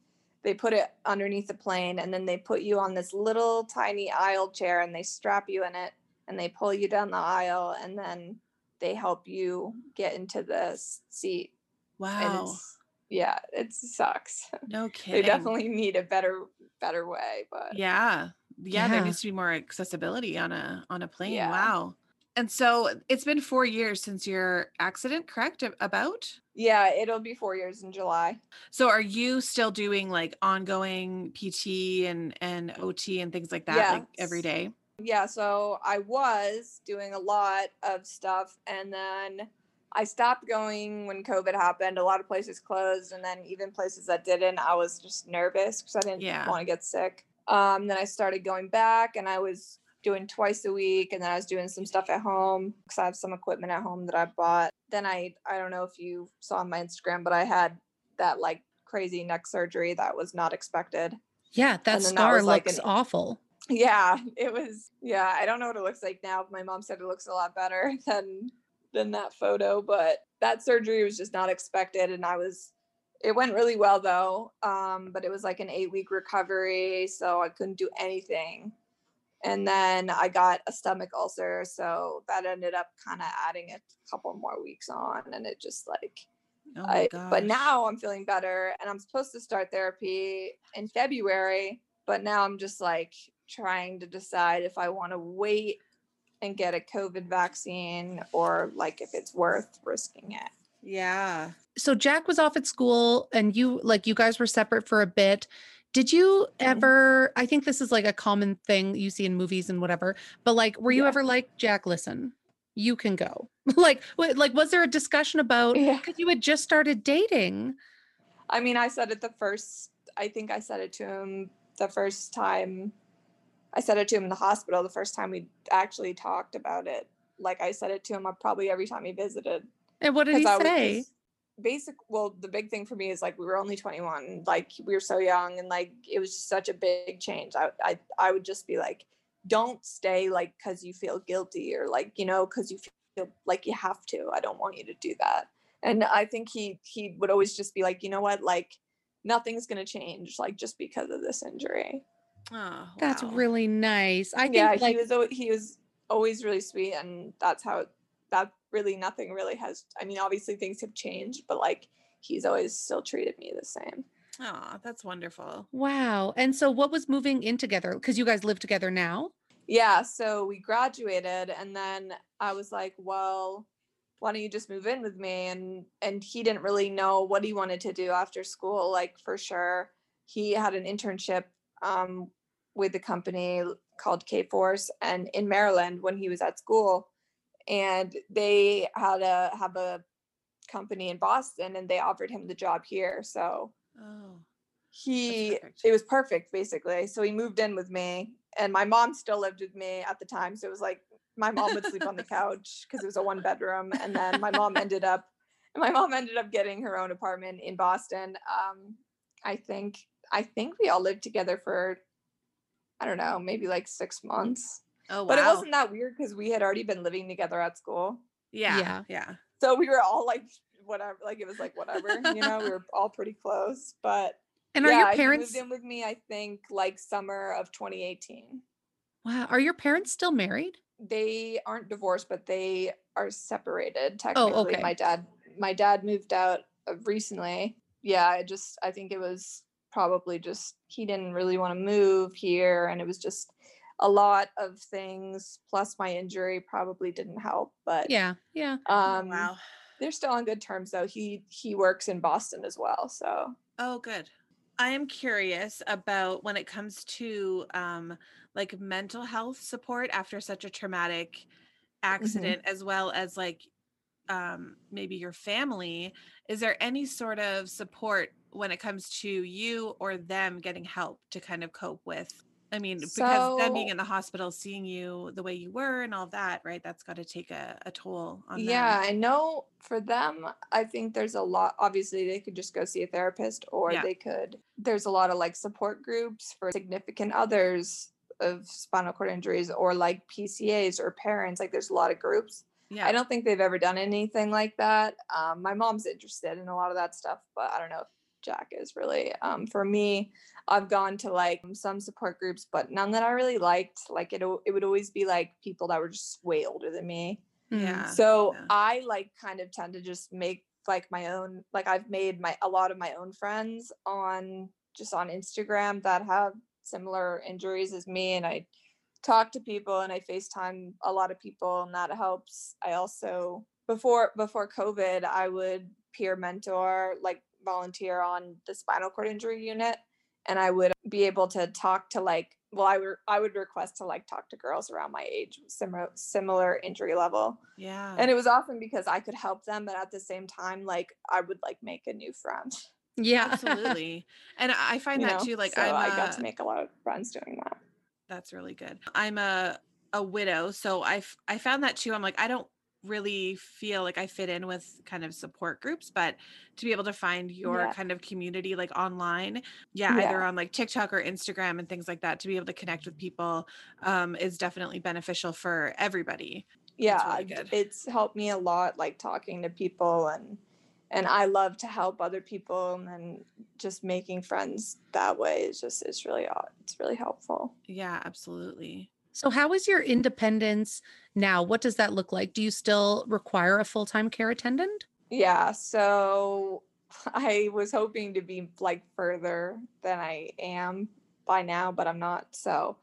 they put it underneath the plane and then they put you on this little tiny aisle chair and they strap you in it and they pull you down the aisle and then they help you get into the seat. Wow it's yeah, it sucks. no kidding. they definitely need a better better way, but yeah yeah there needs to be more accessibility on a on a plane Yeah. wow and so it's been four years since your accident correct about yeah, it'll be 4 years in July. so are you still doing like ongoing pt and and ot and things like that like every Yes. day yeah so i was doing a lot of stuff and then i stopped going when covid happened a lot of places closed and then even places that didn't i was just nervous because i didn't Yeah. want to get sick um, then i started going back and i was doing twice a week and then i was doing some stuff at home because i have some equipment at home that i bought then i i don't know if you saw on my instagram but i had that like crazy neck surgery that was not expected Yeah, that then that scar like looks an- awful. yeah it was yeah i don't know what it looks like now my mom said it looks a lot better than than that photo but that surgery was just not expected and i was it went really well though um but it was like an eight week recovery so i couldn't do anything and then i got a stomach ulcer so that ended up kind of adding a couple more weeks on and it just like oh I, but now I'm feeling better and I'm supposed to start therapy in February, but now I'm just like trying to decide if I want to wait and get a COVID vaccine or like if it's worth risking it. yeah So Jack was off at school and you like you guys were separate for a bit. Did you ever I think this is like a common thing you see in movies and whatever, but like were you Yeah. ever like Jack listen, you can go. like wa- like was there a discussion about Yeah. cuz you had just started dating? I mean, I said it the first, I think I said it to him the first time. I said it to him in the hospital the first time we actually talked about it. Like I said it to him uh, probably every time he visited. And what did he I say? just- basic well the big thing for me is like we were only 21 like we were so young and like it was just such a big change. I i, I would just be like don't stay like because you feel guilty or like you know because you feel like you have to i don't want you to do that and i think he he would always just be like you know what like nothing's gonna change like just because of this injury. Oh, That's really nice. I think yeah like he was al- he was always really sweet and that's how that really nothing really has i mean obviously things have changed but like he's always still treated me the same. Oh that's wonderful. Wow. And so what was moving in together? Cuz you guys live together now? yeah so we graduated and then i was like well why don't you just move in with me? And and he didn't really know what he wanted to do after school like for sure. He had an internship um, with the company called Kforce and in maryland when he was at school and they had a have a company in boston and they offered him the job here so oh he it was perfect basically so he moved in with me and my mom still lived with me at the time so it was like my mom would sleep on the couch because it was a one bedroom and then my mom ended up my mom ended up getting her own apartment in boston um i think i think we all lived together for i don't know maybe like six months oh wow but it wasn't that weird because we had already been living together at school yeah Yeah. yeah so we were all like whatever like it was like whatever you know we were all pretty close but And are yeah, your parents moved in with me? I think like summer of 2018. Wow, are your parents still married? They aren't divorced, but they are separated. Technically, Oh, okay. my dad, my dad moved out uh, recently. Yeah, I just, I think it was probably just he didn't really want to move here, and it was just a lot of things. Plus, my injury probably didn't help. But Yeah, yeah. um, wow they're still on good terms though. He he works in Boston as well, so Oh, good. I am curious about when it comes to um, like mental health support after such a traumatic accident, as well as like um, maybe your family. Is there any sort of support when it comes to you or them getting help to kind of cope with? I mean, because them being in the hospital, seeing you the way you were and all that, right? That's got to take a, a toll on them. yeah them. i know for them i think there's a lot obviously they could just go see a therapist or Yeah. they could there's a lot of like support groups for significant others of spinal cord injuries or like PCAs or parents. Like there's a lot of groups. Yeah. I don't think they've ever done anything like that. Um, my mom's interested in a lot of that stuff, but I don't know if Jack is really. Um, for me, I've gone to like some support groups, but none that I really liked. Like it, it would always be like people that were just way older than me. yeah. So yeah. I like kind of tend to just make like my own like I've made my a lot of my own friends on just on Instagram that have similar injuries as me and I talk to people and I FaceTime a lot of people and that helps. I also before before COVID I would peer mentor like volunteer on the spinal cord injury unit and I would be able to talk to like well I would I would request to like talk to girls around my age similar similar injury level yeah. and it was awesome because I could help them, but at the same time, like I would like make a new friend. Yeah. Absolutely. And I find you that know? too. Like so I'm I a- got to make a lot of friends doing that. that's really good. I'm a a widow, so I f- I found that too. I'm like I don't really feel like I fit in with kind of support groups, but to be able to find your Yeah. kind of community like online, yeah, Yeah. either on like TikTok or Instagram and things like that, to be able to connect with people um, is definitely beneficial for everybody. Yeah, really it's helped me a lot, like talking to people and and I love to help other people, and just making friends that way is just it's really it's really helpful. Yeah, absolutely. So, how is your independence now? What does that look like? Do you still require a full time care attendant? Yeah, so I was hoping to be like further than I am by now, but I'm not. So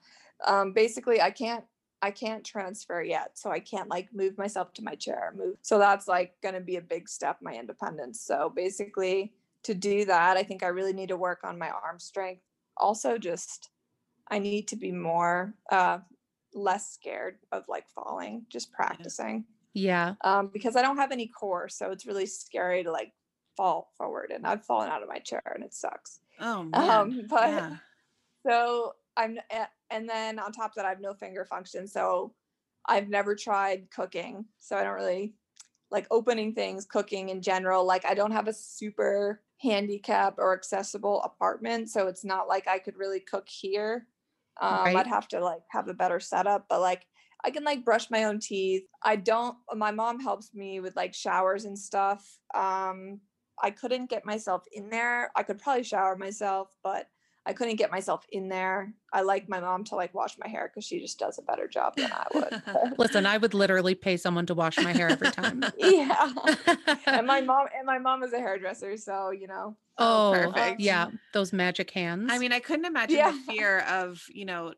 um basically I can't I can't transfer yet. So I can't like move myself to my chair, move. So that's like going to be a big step my independence. So basically to do that, I think I really need to work on my arm strength. Also just I need to be more uh less scared of like falling, just practicing Yeah. um, because I don't have any core, so it's really scary to like fall forward. And I've fallen out of my chair, and it sucks. Oh man. Um, but yeah. so I'm, and then on top of that, I have no finger function, so I've never tried cooking, so I don't really like opening things, cooking in general. Like I don't have a super handicap or accessible apartment, so it's not like I could really cook here. Um, Right. I'd have to like have a better setup, but like I can like brush my own teeth. I don't. My mom helps me with like showers and stuff. Um, I couldn't get myself in there. I could probably shower myself, but I couldn't get myself in there. I like my mom to like wash my hair because she just does a better job than I would. Listen, I would literally pay someone to wash my hair every time. yeah. and my mom and my mom is a hairdresser, so you know. Oh, perfect. yeah. Those magic hands. I mean, I couldn't imagine Yeah. the fear of, you know,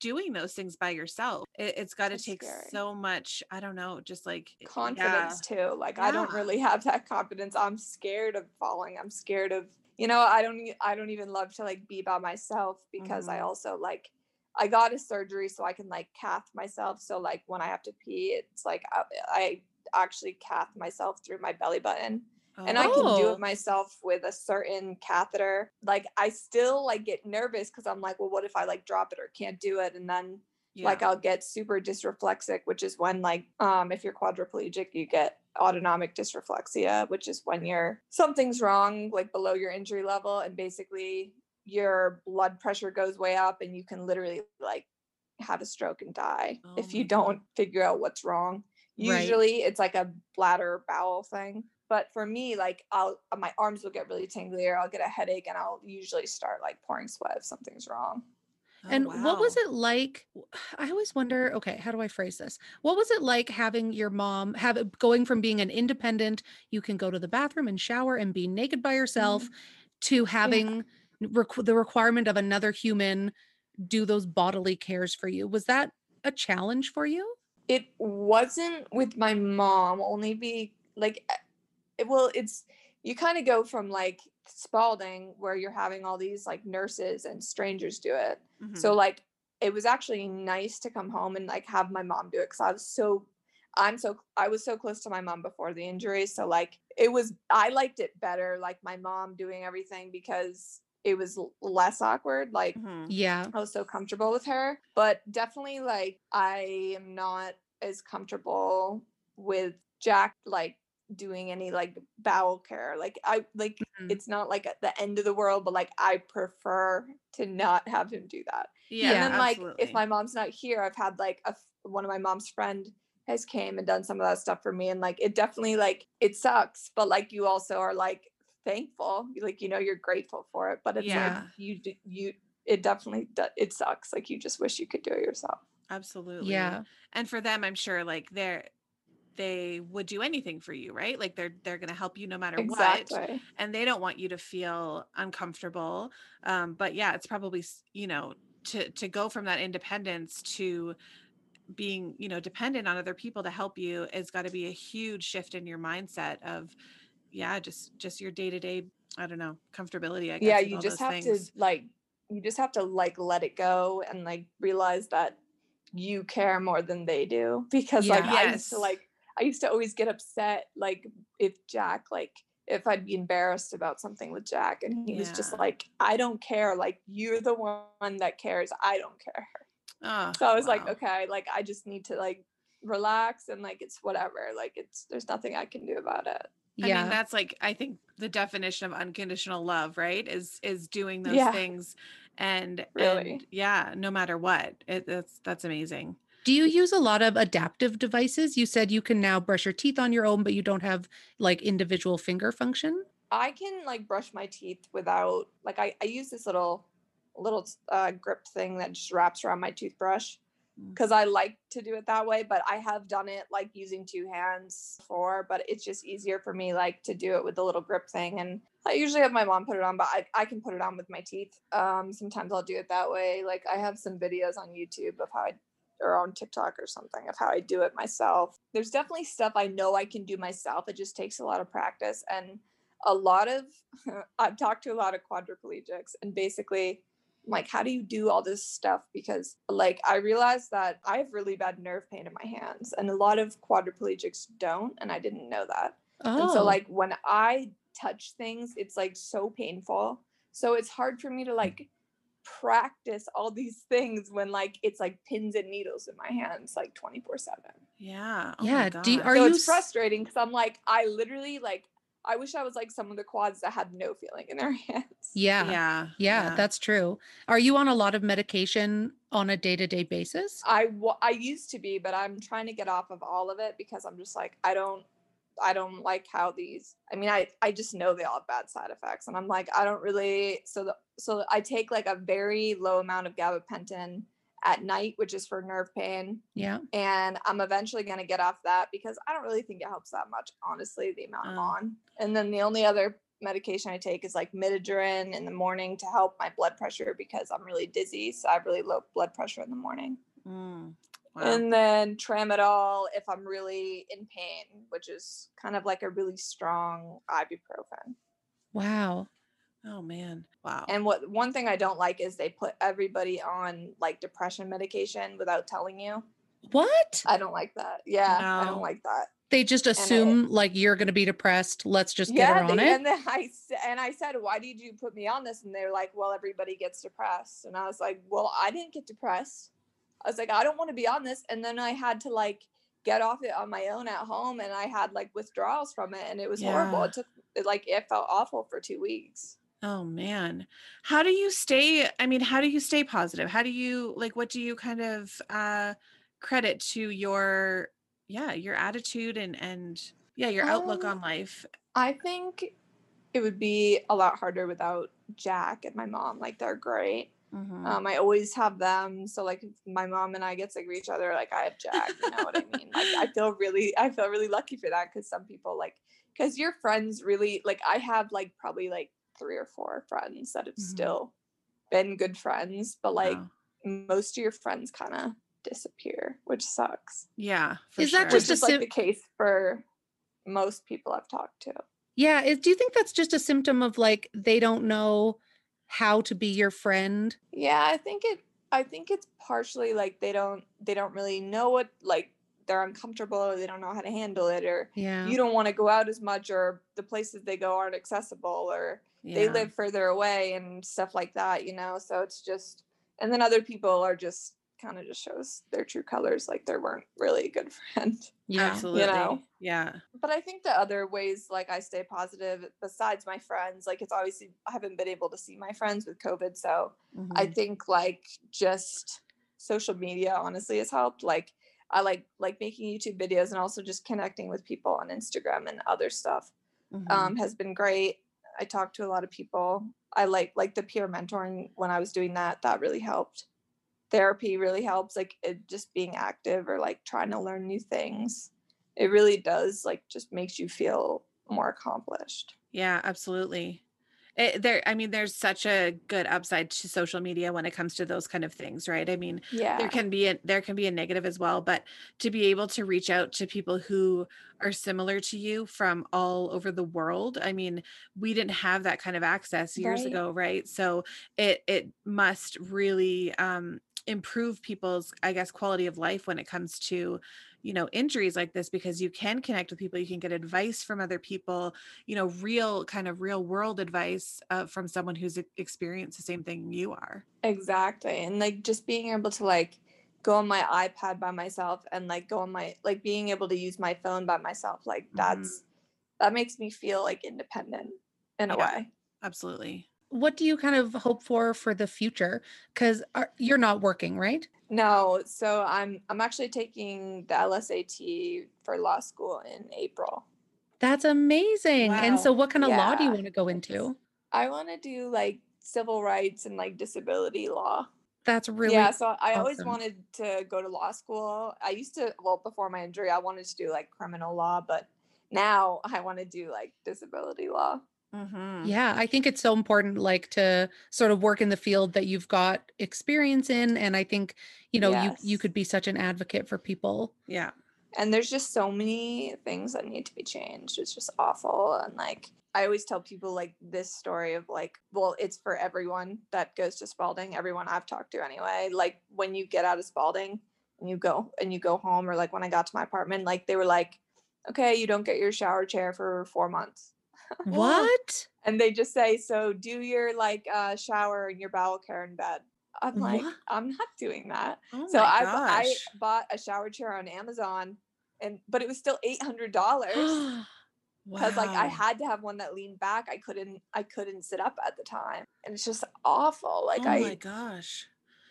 doing those things by yourself. It, it's got to take scary. so much, I don't know, just like yeah. confidence too. Like I don't really have that confidence. I'm scared of falling. I'm scared of you know I don't I don't even love to like be by myself because I Mhm. also like I got a surgery so I can like cath myself. So like when I have to pee, it's like I, I actually cath myself through my belly button. And I can do Oh. it myself with a certain catheter. Like I still like get nervous because I'm like, well, what if I like drop it or can't do it? And then like I'll get super dysreflexic, which is when like um if you're quadriplegic, you get autonomic dysreflexia, which is when you're something's wrong like below your injury level and basically your blood pressure goes way up and you can literally like have a stroke and die Oh if you don't figure out what's wrong. Right. Usually it's like a bladder bowel thing. But for me, like I'll uh, my arms will get really tingly or I'll get a headache and I'll usually start like pouring sweat if something's wrong. Oh, and what was it like? I always wonder, okay, how do I phrase this? What was it like having your mom have going from being an independent, you can go to the bathroom and shower and be naked by yourself mm-hmm. to having requ- the requirement of another human do those bodily cares for you? Was that a challenge for you? it wasn't with my mom only be like it, well it's you kind of go from like spaulding where you're having all these like nurses and strangers do it Mhm. so like it was actually nice to come home and like have my mom do it because i was so i'm so i was so close to my mom before the injury so like it was i liked it better like my mom doing everything because it was less awkward like Mhm. Yeah. I was so comfortable with her. But definitely, like, I am not as comfortable with Jack, like, doing any like bowel care. Like I like Mhm. it's not like at the end of the world, but like I prefer to not have him do that. Yeah, and then like if my mom's not here, I've had like a one of my mom's friend has came and done some of that stuff for me and like it definitely like it sucks, but like you also are like thankful. Like you know you're grateful for it, but it's Yeah. like you you it definitely it sucks. Like you just wish you could do it yourself. absolutely. Yeah. and for them i'm sure like they're they would do anything for you right like they're they're going to help you no matter what and they don't want you to feel uncomfortable um but yeah it's probably you know to to go from that independence to being you know dependent on other people to help you has got to be a huge shift in your mindset of yeah just just your day-to-day i don't know comfortability i guess yeah you just have things. to like you just have to like let it go and like realize that you care more than they do because like Yeah. i used to like i used to always get upset like if jack like if i'd be embarrassed about something with jack and he was just like i don't care like you're the one that cares i don't care oh, so i was like okay like i just need to like relax and like it's whatever like it's there's nothing i can do about it I Yeah. mean, that's like I think the definition of unconditional love, right? Is is doing those Yeah. things and Really. and yeah, no matter what. It, that's that's amazing. Do you use a lot of adaptive devices? You said you can now brush your teeth on your own, but you don't have like individual finger function. I can like brush my teeth without like I, I use this little little uh, grip thing that just wraps around my toothbrush Mm. because I like to do it that way. But I have done it like using two hands before, but it's just easier for me like to do it with the little grip thing. And I usually have my mom put it on, but I, I can put it on with my teeth. Um, sometimes I'll do it that way. Like I have some videos on YouTube of how I or on TikTok or something of how I do it myself. There's definitely stuff I know I can do myself. It just takes a lot of practice and a lot of I've talked to a lot of quadriplegics and basically I'm like how do you do all this stuff because like I realized that I have really bad nerve pain in my hands and a lot of quadriplegics don't and I didn't know that. Oh, And so oh. like when I touch things it's like so painful. So it's hard for me to like practice all these things when like it's like pins and needles in my hands like 24/7. Yeah. Oh Yeah, do you- are so you it's frustrating because I'm like, I literally like, I wish I was like some of the quads that had no feeling in their hands. yeah, yeah. yeah, that's true. Are you on a lot of medication on a day to day basis? I I used to be, but I'm trying to get off of all of it because I'm just like, I don't, I don't like how these. I mean, I I just know they all have bad side effects, and I'm like, I don't really. So the so I take like a very low amount of gabapentin at night, which is for nerve pain. Yeah. and I'm eventually going to get off that because I don't really think it helps that much, honestly, the amount I'm Oh. on. And then the only other medication I take is like midodrine in the morning to help my blood pressure because I'm really dizzy. So I have really low blood pressure in the morning. Mm, wow. And then tramadol if I'm really in pain, which is kind of like a really strong ibuprofen. Wow. oh man. Wow. And what one thing I don't like is they put everybody on like depression medication without telling you. What? I don't like that. Yeah, I don't like that. They just it- assume like you're going to be depressed. Let's just get her on they- it. And then I and I said, "Why did you put me on this?" And they're like, "Well, everybody gets depressed." And I was like, "Well, I didn't get depressed." I was like, "I don't want to be on this." And then I had to like get off it on my own at home, and I had like withdrawals from it, and it was horrible. It took it, like it felt awful for two weeks. Oh man. How do you stay I mean, how do you stay positive? How do you like what do you kind of uh credit to your yeah, your attitude and and yeah, your outlook Um, on life? I think it would be a lot harder without Jack and my mom. Like they're great. Mhm. Um, I always have them. So like my mom and I get sick of each other, like I have Jack, you know what I mean? Like I feel really I feel really lucky for that because some people like because your friends really like I have like probably like three or four friends that have Mhm. still been good friends, but like Wow. most of your friends kind of disappear, which sucks. yeah, for Is that sure. just Which a is like the case for most people I've talked to. Yeah. Is, do you think that's just a symptom of like they don't know how to be your friend? Yeah, I think it I think it's partially like they don't they don't really know what like they're uncomfortable or they don't know how to handle it or Yeah. you don't want to go out as much or the places they go aren't accessible or they live further away and stuff like that, you know. So it's just and then other people are just kind of just shows their true colors like they weren't really a good friend Yeah. Absolutely. know. Yeah. but i think the other ways like i stay positive besides my friends like it's obviously i haven't been able to see my friends with covid so I Mhm. think like just social media honestly has helped. Like I like like making YouTube videos and also just connecting with people on Instagram and other stuff Mhm. um, has been great. I talked to a lot of people. I like like the peer mentoring when I was doing that. That really helped. Therapy really helps. Like it just being active or like trying to learn new things. It really does like just makes you feel more accomplished. Yeah, absolutely. It, there, I mean, there's such a good upside to social media when it comes to those kind of things, right? I mean, Yeah. there can be a there can be a negative as well, but to be able to reach out to people who are similar to you from all over the world, I mean, we didn't have that kind of access years Right. ago, right? So it it must really um, improve people's, I guess, quality of life when it comes to you know injuries like this because you can connect with people you can get advice from other people you know real kind of real world advice uh, from someone who's experienced the same thing you are Exactly. And like just being able to like go on my iPad by myself and like go on my like being able to use my phone by myself, like Mhm. that's that makes me feel like independent in a Yeah. way. absolutely What do you kind of hope for for the future? Because uh, you're not working, right? No, so I'm I'm actually taking the LSAT for law school in April. That's amazing. And so, what kind of law do you want to go into? I want to do like civil rights and like disability law. That's really yeah, so I always wanted to go to law school. I used to, well, before my injury, I wanted to do like criminal law, but now I want to do like disability law. Mm-hmm. Yeah, I think it's so important, like to sort of work in the field that you've got experience in, and I think you know you you could be such an advocate for people. yeah And there's just so many things that need to be changed. It's just awful. And like, I always tell people like this story of like, well, it's for everyone that goes to Spaulding, everyone I've talked to anyway. Like, when you get out of Spaulding and you go and you go home, or like when I got to my apartment, like they were like, okay, you don't get your shower chair for four months. What? and they just say so do your like uh shower and your bowel care in bed i'm like What? i'm not doing that oh so I, I bought a shower chair on amazon and but it was still $800 because like i had to have one that leaned back i couldn't i couldn't sit up at the time and it's just awful like oh i my gosh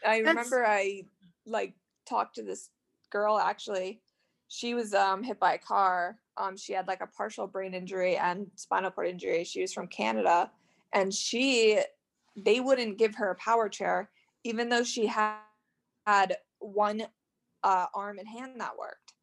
I That's- remember I like talked to this girl actually. She was um hit by a car. Um she had like a partial brain injury and spinal cord injury. She was from Canada and she they wouldn't give her a power chair even though she had had one uh arm and hand that worked.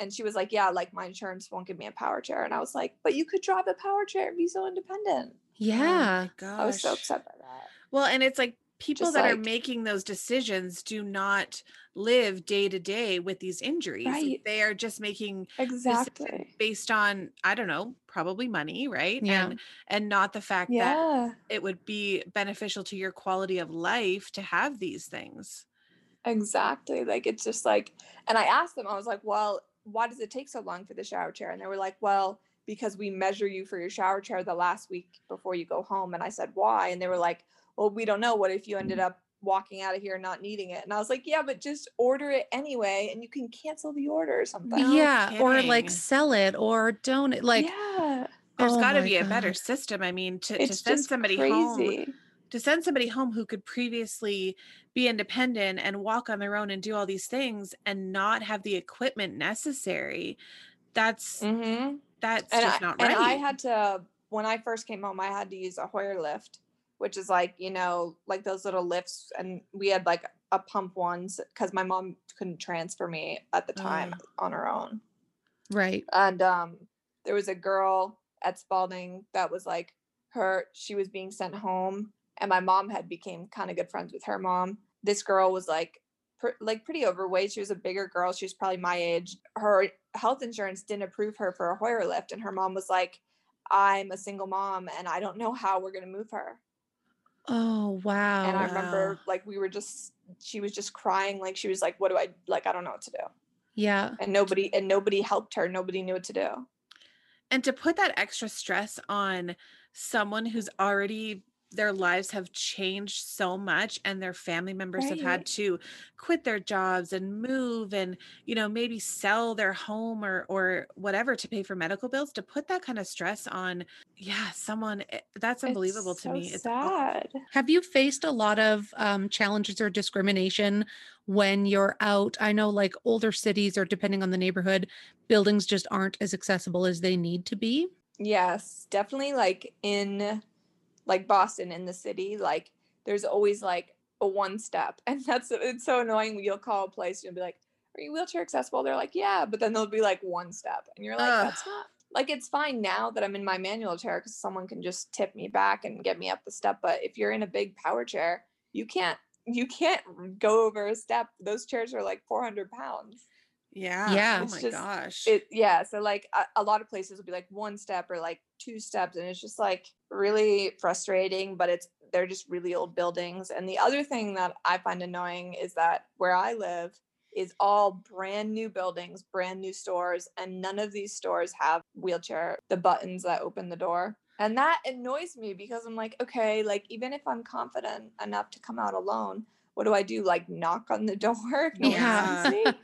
And she was like, "Yeah, like my insurance won't give me a power chair." And I was like, "But you could drive a power chair and be so independent." Yeah. oh I was so upset by that. well and it's like people Just that are making those decisions do not live day to day with these injuries Right. they are just making Exactly. based on i don't know probably money right Yeah. and and not the fact that Yeah. it would be beneficial to your quality of life to have these things Exactly. Like it's just like, and I asked them, I was like, well, why does it take so long for the shower chair? And they were like, well, because we measure you for your shower chair the last week before you go home. And I said, why? And they were like, well, we don't know. What if you ended mm-hmm. up walking out of here not needing it? And I was like, yeah, but just order it anyway and you can cancel the order or something. No yeah. Or like sell it or donate. Like, yeah, there's oh got to my be a better system i mean to, to send just somebody home to send somebody home who could previously be independent and walk on their own and do all these things and not have the equipment necessary that's Mm-hmm. that's and just I, not right And I had to when I first came home, I had to use a Hoyer lift, which is like you know like those little lifts, and we had like a pump ones because my mom couldn't transfer me at the time Ugh. on her own, right. and um, there was a girl at Spaulding that was like her she was being sent home, and my mom had became kind of good friends with her mom. This girl was like. pr- Like pretty overweight. She was a bigger girl. She was probably my age. Her health insurance didn't approve her for a Hoyer lift, and her mom was like, I'm a single mom and I don't know how we're gonna move her. Oh, wow. and I wow. remember like we were just she was just crying, like she was like, What do I like? I don't know what to do. yeah. And nobody and nobody helped her. Nobody knew what to do. and to put that extra stress on someone who's already their lives have changed so much and their family members have had to quit their jobs and move and you know maybe sell their home or or whatever to pay for medical bills to put that kind of stress on yeah someone eh, that's unbelievable It's to so me it's awful. sad. Have you faced a lot of um, challenges or discrimination when you're out? I know, like older cities, or depending on the neighborhood, buildings just aren't as accessible as they need to be. Yes, definitely like in like Boston in the city, like there's always like a one step. And that's it's so annoying you'll call a place and you'll be like, Are you wheelchair accessible? They're like, Yeah, but then they'll be like one step. And you're like, That's not like it's fine now that I'm in my manual chair because someone can just tip me back and get me up the step. But if you're in a big power chair, you can't you can't go over a step. Those chairs are like 400 pounds. yeah Yeah. oh my just- gosh it yeah so like a, a lot of places will be like one step or like two steps and it's just like really frustrating but it's they're just really old buildings and the other thing that i find annoying is that where i live is all brand new buildings brand new stores and none of these stores have wheelchair the buttons that open the door and that annoys me because i'm like okay like even if i'm confident enough to come out alone what do i do like knock on the door if no Yeah. sees me?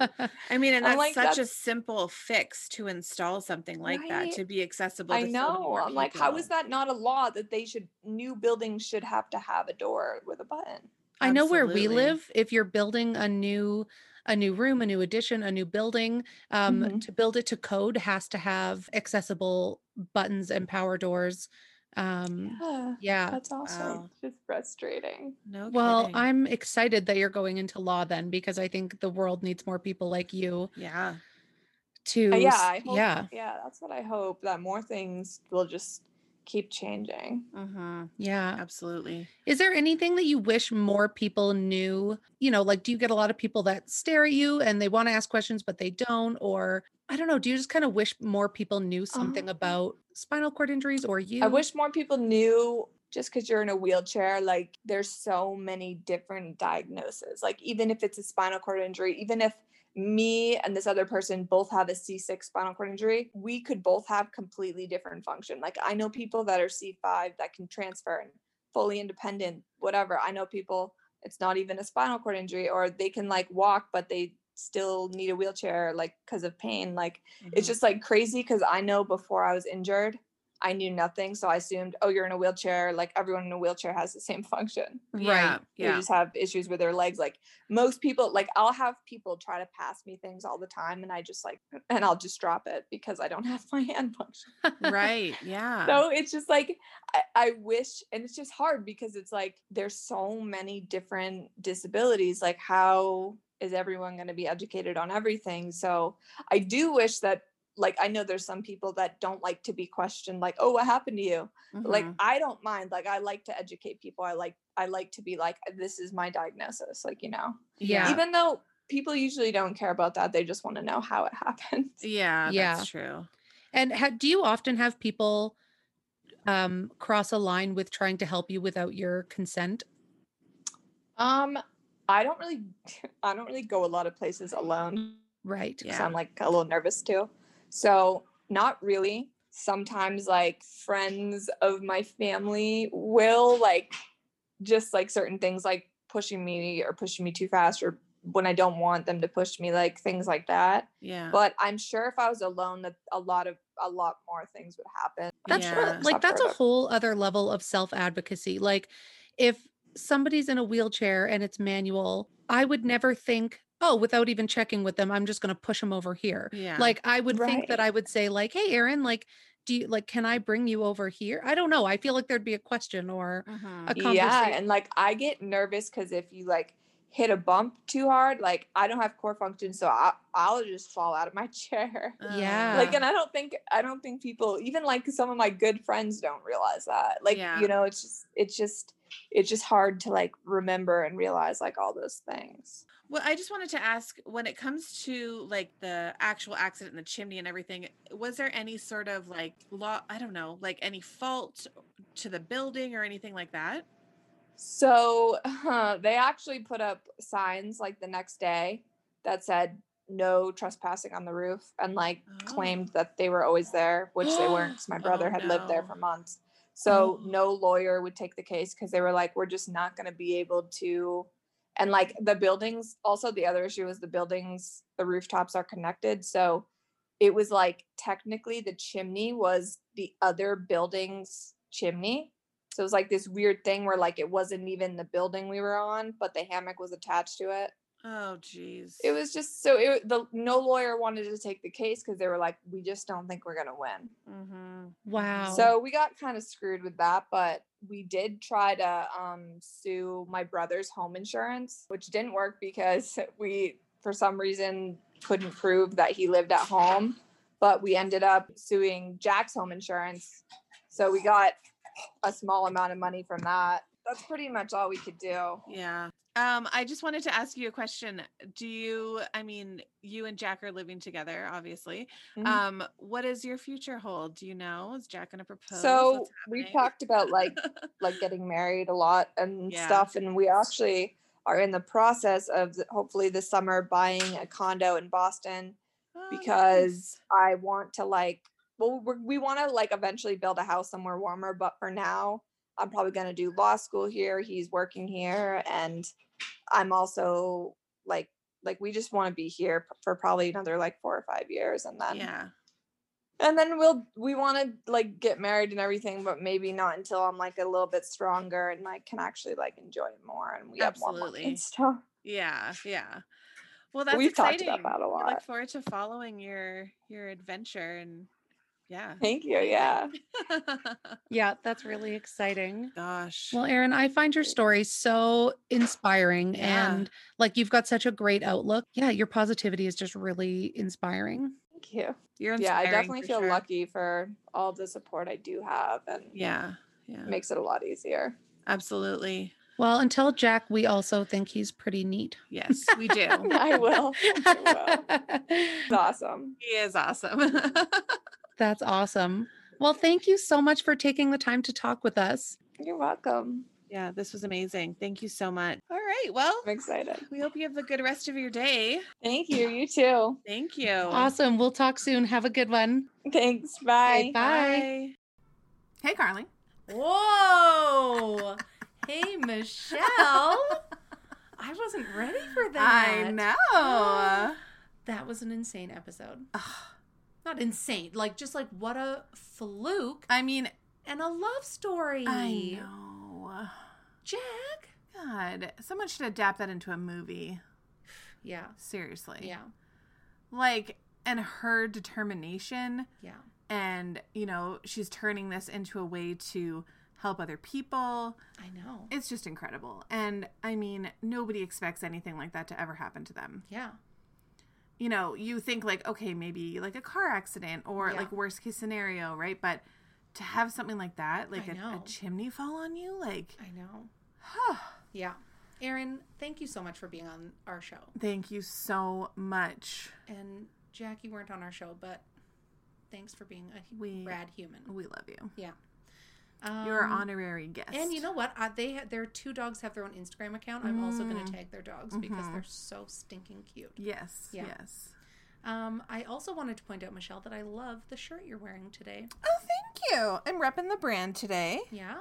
I mean, and I'm that's like, such a simple fix to install something like that to be accessible. I to so know. more I'm like, how is that not a law that they should new buildings should have to have a door with a button? I know where we live. If you're building a new a new room, a new addition, a new building, um, Mhm. to build it to code has to have accessible buttons and power doors. Um, Yeah, yeah. that's also Wow. just frustrating. No Well, kidding. I'm excited that you're going into law then because I think the world needs more people like you yeah. to Uh, yeah, s- I hope, yeah. yeah, that's what I hope that more things will just keep changing. Uh-huh. Yeah. Absolutely. Is there anything that you wish more people knew? You know, like do you get a lot of people that stare at you and they want to ask questions but they don't or I don't know, do you just kind of wish more people knew something Um, about spinal cord injuries or you? I wish more people knew just because you're in a wheelchair, like there's so many different diagnoses. Like even if it's a spinal cord injury, even if me and this other person both have a C6 spinal cord injury, we could both have completely different function. Like I know people that are C5 that can transfer and fully independent, whatever. I know people it's not even a spinal cord injury or they can like walk but they still need a wheelchair like because of pain. Like it's Mhm. just like crazy because I know before I was injured, I knew nothing. So I assumed, oh, you're in a wheelchair. Like everyone in a wheelchair has the same function. yeah. Right. They Yeah. just have issues with their legs. Like most people, like I'll have people try to pass me things all the time and I just like, and I'll just drop it because I don't have my hand function. right. Yeah. So it's just like, I, I wish, and it's just hard because it's like there's so many different disabilities. Like, how is everyone going to be educated on everything? So I do wish that, like, I know there's some people that don't like to be questioned, like, oh, what happened to you? But, Like. I don't mind. Like, I like to educate people. I like, I like to be like, this is my diagnosis. Like, you know, Yeah. even though people usually don't care about that, they just want to know how it happened. yeah. Yeah. That's true. And ha- do you often have people um cross a line with trying to help you without your consent? Um, I don't really, I don't really go a lot of places alone Right. because Yeah. I'm like a little nervous too. So not really. Sometimes like friends of my family will like just like certain things like pushing me or pushing me too fast or when I don't want them to push me, like things like that. Yeah. But I'm sure if I was alone, that a lot of a lot more things would happen. That's Yeah. what- like that's a whole other level of self-advocacy. Like if somebody's in a wheelchair and it's manual, I would never think, oh, without even checking with them, I'm just going to push them over here. yeah. Like I would think that I would say like, "Hey Erin, like do you like can I bring you over here?" I don't know. I feel like there'd be a question or Mhm. a Yeah, and like I get nervous because if you like hit a bump too hard, like I don't have core function, so I, I'll just fall out of my chair. Yeah. Like, and I don't think I don't think people, even like some of my good friends, don't realize that. Like, Yeah. you know, it's just it's just it's just hard to like remember and realize like all those things. Well, I just wanted to ask when it comes to like the actual accident in the chimney and everything, was there any sort of like law, I don't know, like any fault to the building or anything like that? So they actually put up signs like the next day that said no trespassing on the roof and like Oh. claimed that they were always there, which they weren't because my brother Oh, had lived there for months. So Oh. no lawyer would take the case because they were like, we're just not going to be able to. And like the buildings, also the other issue is the buildings, the rooftops are connected. So it was like technically the chimney was the other building's chimney. So it was like this weird thing where like it wasn't even the building we were on, but the hammock was attached to it. Oh, jeez. It was just so it the no lawyer wanted to take the case because they were like, we just don't think we're gonna win. Mm-hmm. Wow. So we got kind of screwed with that, but we did try to um, sue my brother's home insurance, which didn't work because we, for some reason, couldn't prove that he lived at home. But we ended up suing Jack's home insurance. So we got a small amount of money from that. That's pretty much all we could do. Yeah. Um, I just wanted to ask you a question. Do you, I mean, you and Jack are living together, obviously. Mhm. Um, what does your future hold? Do you know? Is Jack gonna propose? so we've talked about like like getting married a lot and Yeah. stuff and we actually are in the process of hopefully this summer buying a condo in boston Oh, nice. because i want to like well we're, we want to like eventually build a house somewhere warmer but for now i'm probably going to do law school here he's working here and i'm also like like we just want to be here for probably another like four or five years and then yeah. and then we'll we want to like get married and everything but maybe not until i'm like a little bit stronger and like can actually like enjoy it more and we have more money Absolutely. and stuff Yeah, yeah. Well, that's we've talked exciting. about that a I lot. look forward to following your your adventure and yeah. thank you yeah yeah, that's really exciting. Gosh. Well, Erin, I find your story so inspiring Yeah. and like you've got such a great outlook. Yeah, your positivity is just really inspiring. thank you You're yeah i definitely feel sure. lucky for all the support i do have and Yeah. Yeah. makes it a lot easier Absolutely. Well, until Jack, we also think he's pretty neat. Yes, we do. i will it's awesome he is awesome. That's awesome. Well, thank you so much for taking the time to talk with us. you're welcome yeah, this was amazing. Thank you so much. All right. Well, i'm excited we hope you have a good rest of your day. thank you you too Thank you. Awesome. We'll talk soon. Have a good one. thanks bye Okay, bye. Hey, Carly. Whoa. hey, Michelle. I wasn't ready for that. I know. That was an insane episode. Not insane, like just like what a fluke I mean, and a love story. I know. Jack. God, someone should adapt that into a movie. Yeah. Seriously. Yeah. Like, and her determination, Yeah. and, you know, she's turning this into a way to help other people. I know. It's just incredible. And I mean, nobody expects anything like that to ever happen to them. Yeah. You know, you think like, okay, maybe like a car accident or Yeah. like worst case scenario, right? But to have something like that, like a, know. chimney fall on you, like, I know. Huh. Yeah. Erin, thank you so much for being on our show. thank you so much. And Jack, you weren't on our show, but thanks for being a We- rad human. We love you. Yeah. You're Um, honorary guest. And you know what? Uh, they ha- their two dogs have their own Instagram account. I'm also going Mm. to tag their dogs because Mhm. they're so stinking cute. Yes. Yeah. Yes. Um, I also wanted to point out, Michelle, that I love the shirt you're wearing today. Oh, thank you. I'm repping the brand today. Yeah.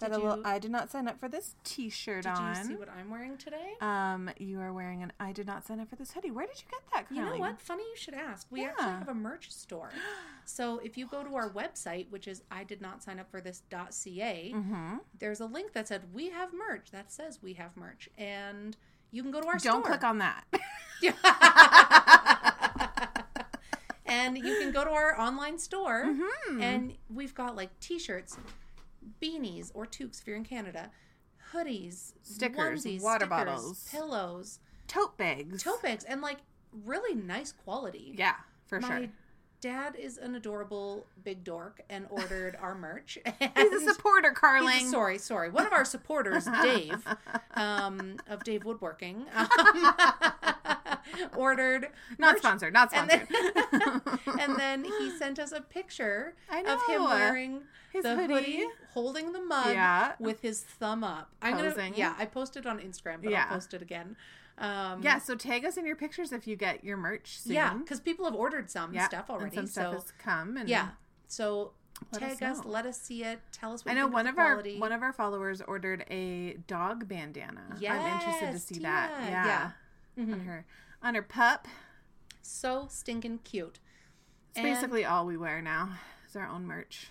Got Did a little. you- I did not sign up for this T-shirt Did on. you see what I'm wearing today? Um, you are wearing an. I did not sign up for this hoodie. Where did you get that? You know what? Funny you should ask. We actually have a merch store. So if you go to our website, which is I did not sign up for this .ca, Mm-hmm. there's a link that said we have merch. That says we have merch, and you can go to our Don't store. click on that. and you can go to our online store, Mhm. and we've got like T-shirts, beanies or toques if you're in Canada, hoodies, Stickers, onesies, water stickers, bottles. pillows, Tote bags. tote bags, and like really nice quality. Yeah, for My sure. dad is an adorable big dork and ordered our merch. He's a supporter, Carling. a- sorry, sorry. One of our supporters, Dave, um, of Dave Woodworking, um, ordered Not merch. sponsored. Not And sponsored. then, and then he sent us a picture of him wearing His the hoodie. hoodie. holding the mug Yeah. with his thumb up. I'm Posing. gonna, yeah, I posted on Instagram, but Yeah. I'll post it again. Um, yeah. So tag us in your pictures if you get your merch soon. yeah, because people have ordered some Yeah, stuff and already. some stuff so has come. And yeah, so Let Tag us, know. let us see it. Tell us what I you know think one the of our one of our followers ordered a dog bandana. I'm interested to see that. Yeah. Yeah. On Mhm. her on her pup. so stinking cute. It's And- basically all we wear now. Is our own merch.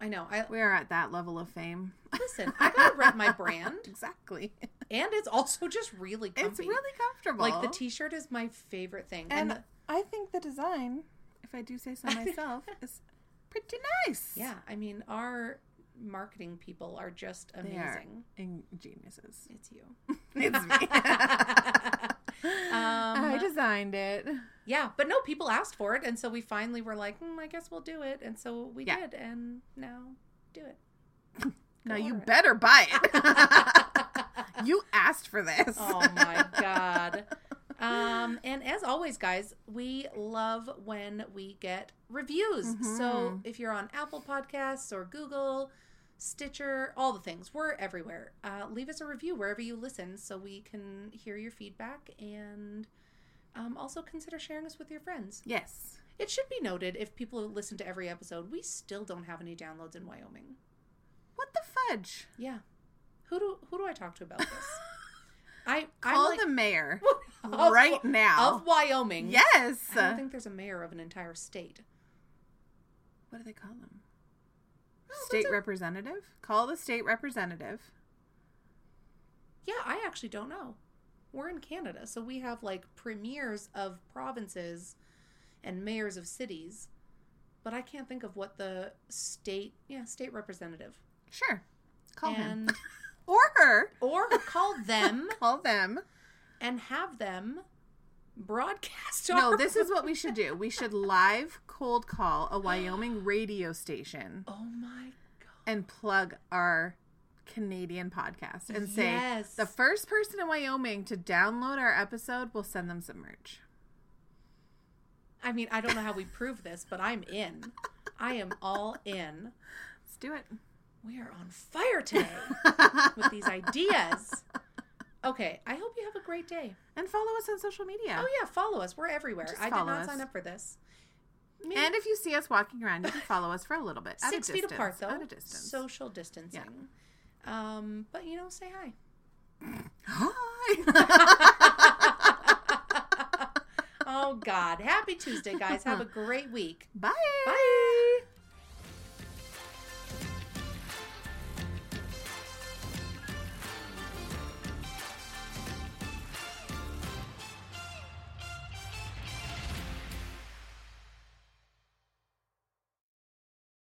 I know. I We are at that level of fame. listen. I gotta rep my brand, exactly. and it's also just really comfy. It's really comfortable. like the T-shirt is my favorite thing, and the- I think the design, if I do say so myself, is pretty nice. yeah, I mean our marketing people are just They are amazing. ingeniouses. It's you. It's me. I Um, designed it. Yeah, but no, people asked for it, and so we finally were like, hmm, I guess we'll do it, and so we Yeah. did, and now do it. Now you it. better buy it. you asked for this. oh my god. Um, and as always, guys, we love when we get reviews. So Mhm. if you're on Apple Podcasts or Google, Stitcher, all the things, we're everywhere. Uh, leave us a review wherever you listen so we can hear your feedback and um, also consider sharing us with your friends. Yes. It should be noted if people listen to every episode, we still don't have any downloads in Wyoming. What the fudge? Yeah. Who do who do I talk to about this? I I'm Call like- the mayor Of- right now. of Wyoming. yes. I don't think there's a mayor of an entire state. what do they call them? Oh, that's State a- representative? Call the state representative. Yeah, I actually don't know. We're in Canada, so we have like premiers of provinces and mayors of cities, but I can't think of what the state, yeah, state representative. Sure. Call him. Or her. or call them Call them. and have them broadcast. No, this is what we should do. We should live cold call a Wyoming radio station Oh my god! and plug our Canadian podcast and say Yes. the first person in Wyoming to download our episode will send them some merch. I mean, I don't know how we prove this, but I'm in. I am all in. Let's do it. We are on fire today with these ideas. Okay, I hope you have a great day. and follow us on social media. Oh yeah, follow us. We're everywhere. Just I did not us. sign up for this. Me- And if you see us walking around, you can follow us for a little bit. At six a feet distance, apart though, At a distance. social distancing. Um, but you know, say hi. Hi. oh God, happy Tuesday, guys. Have a great week. Bye. Bye.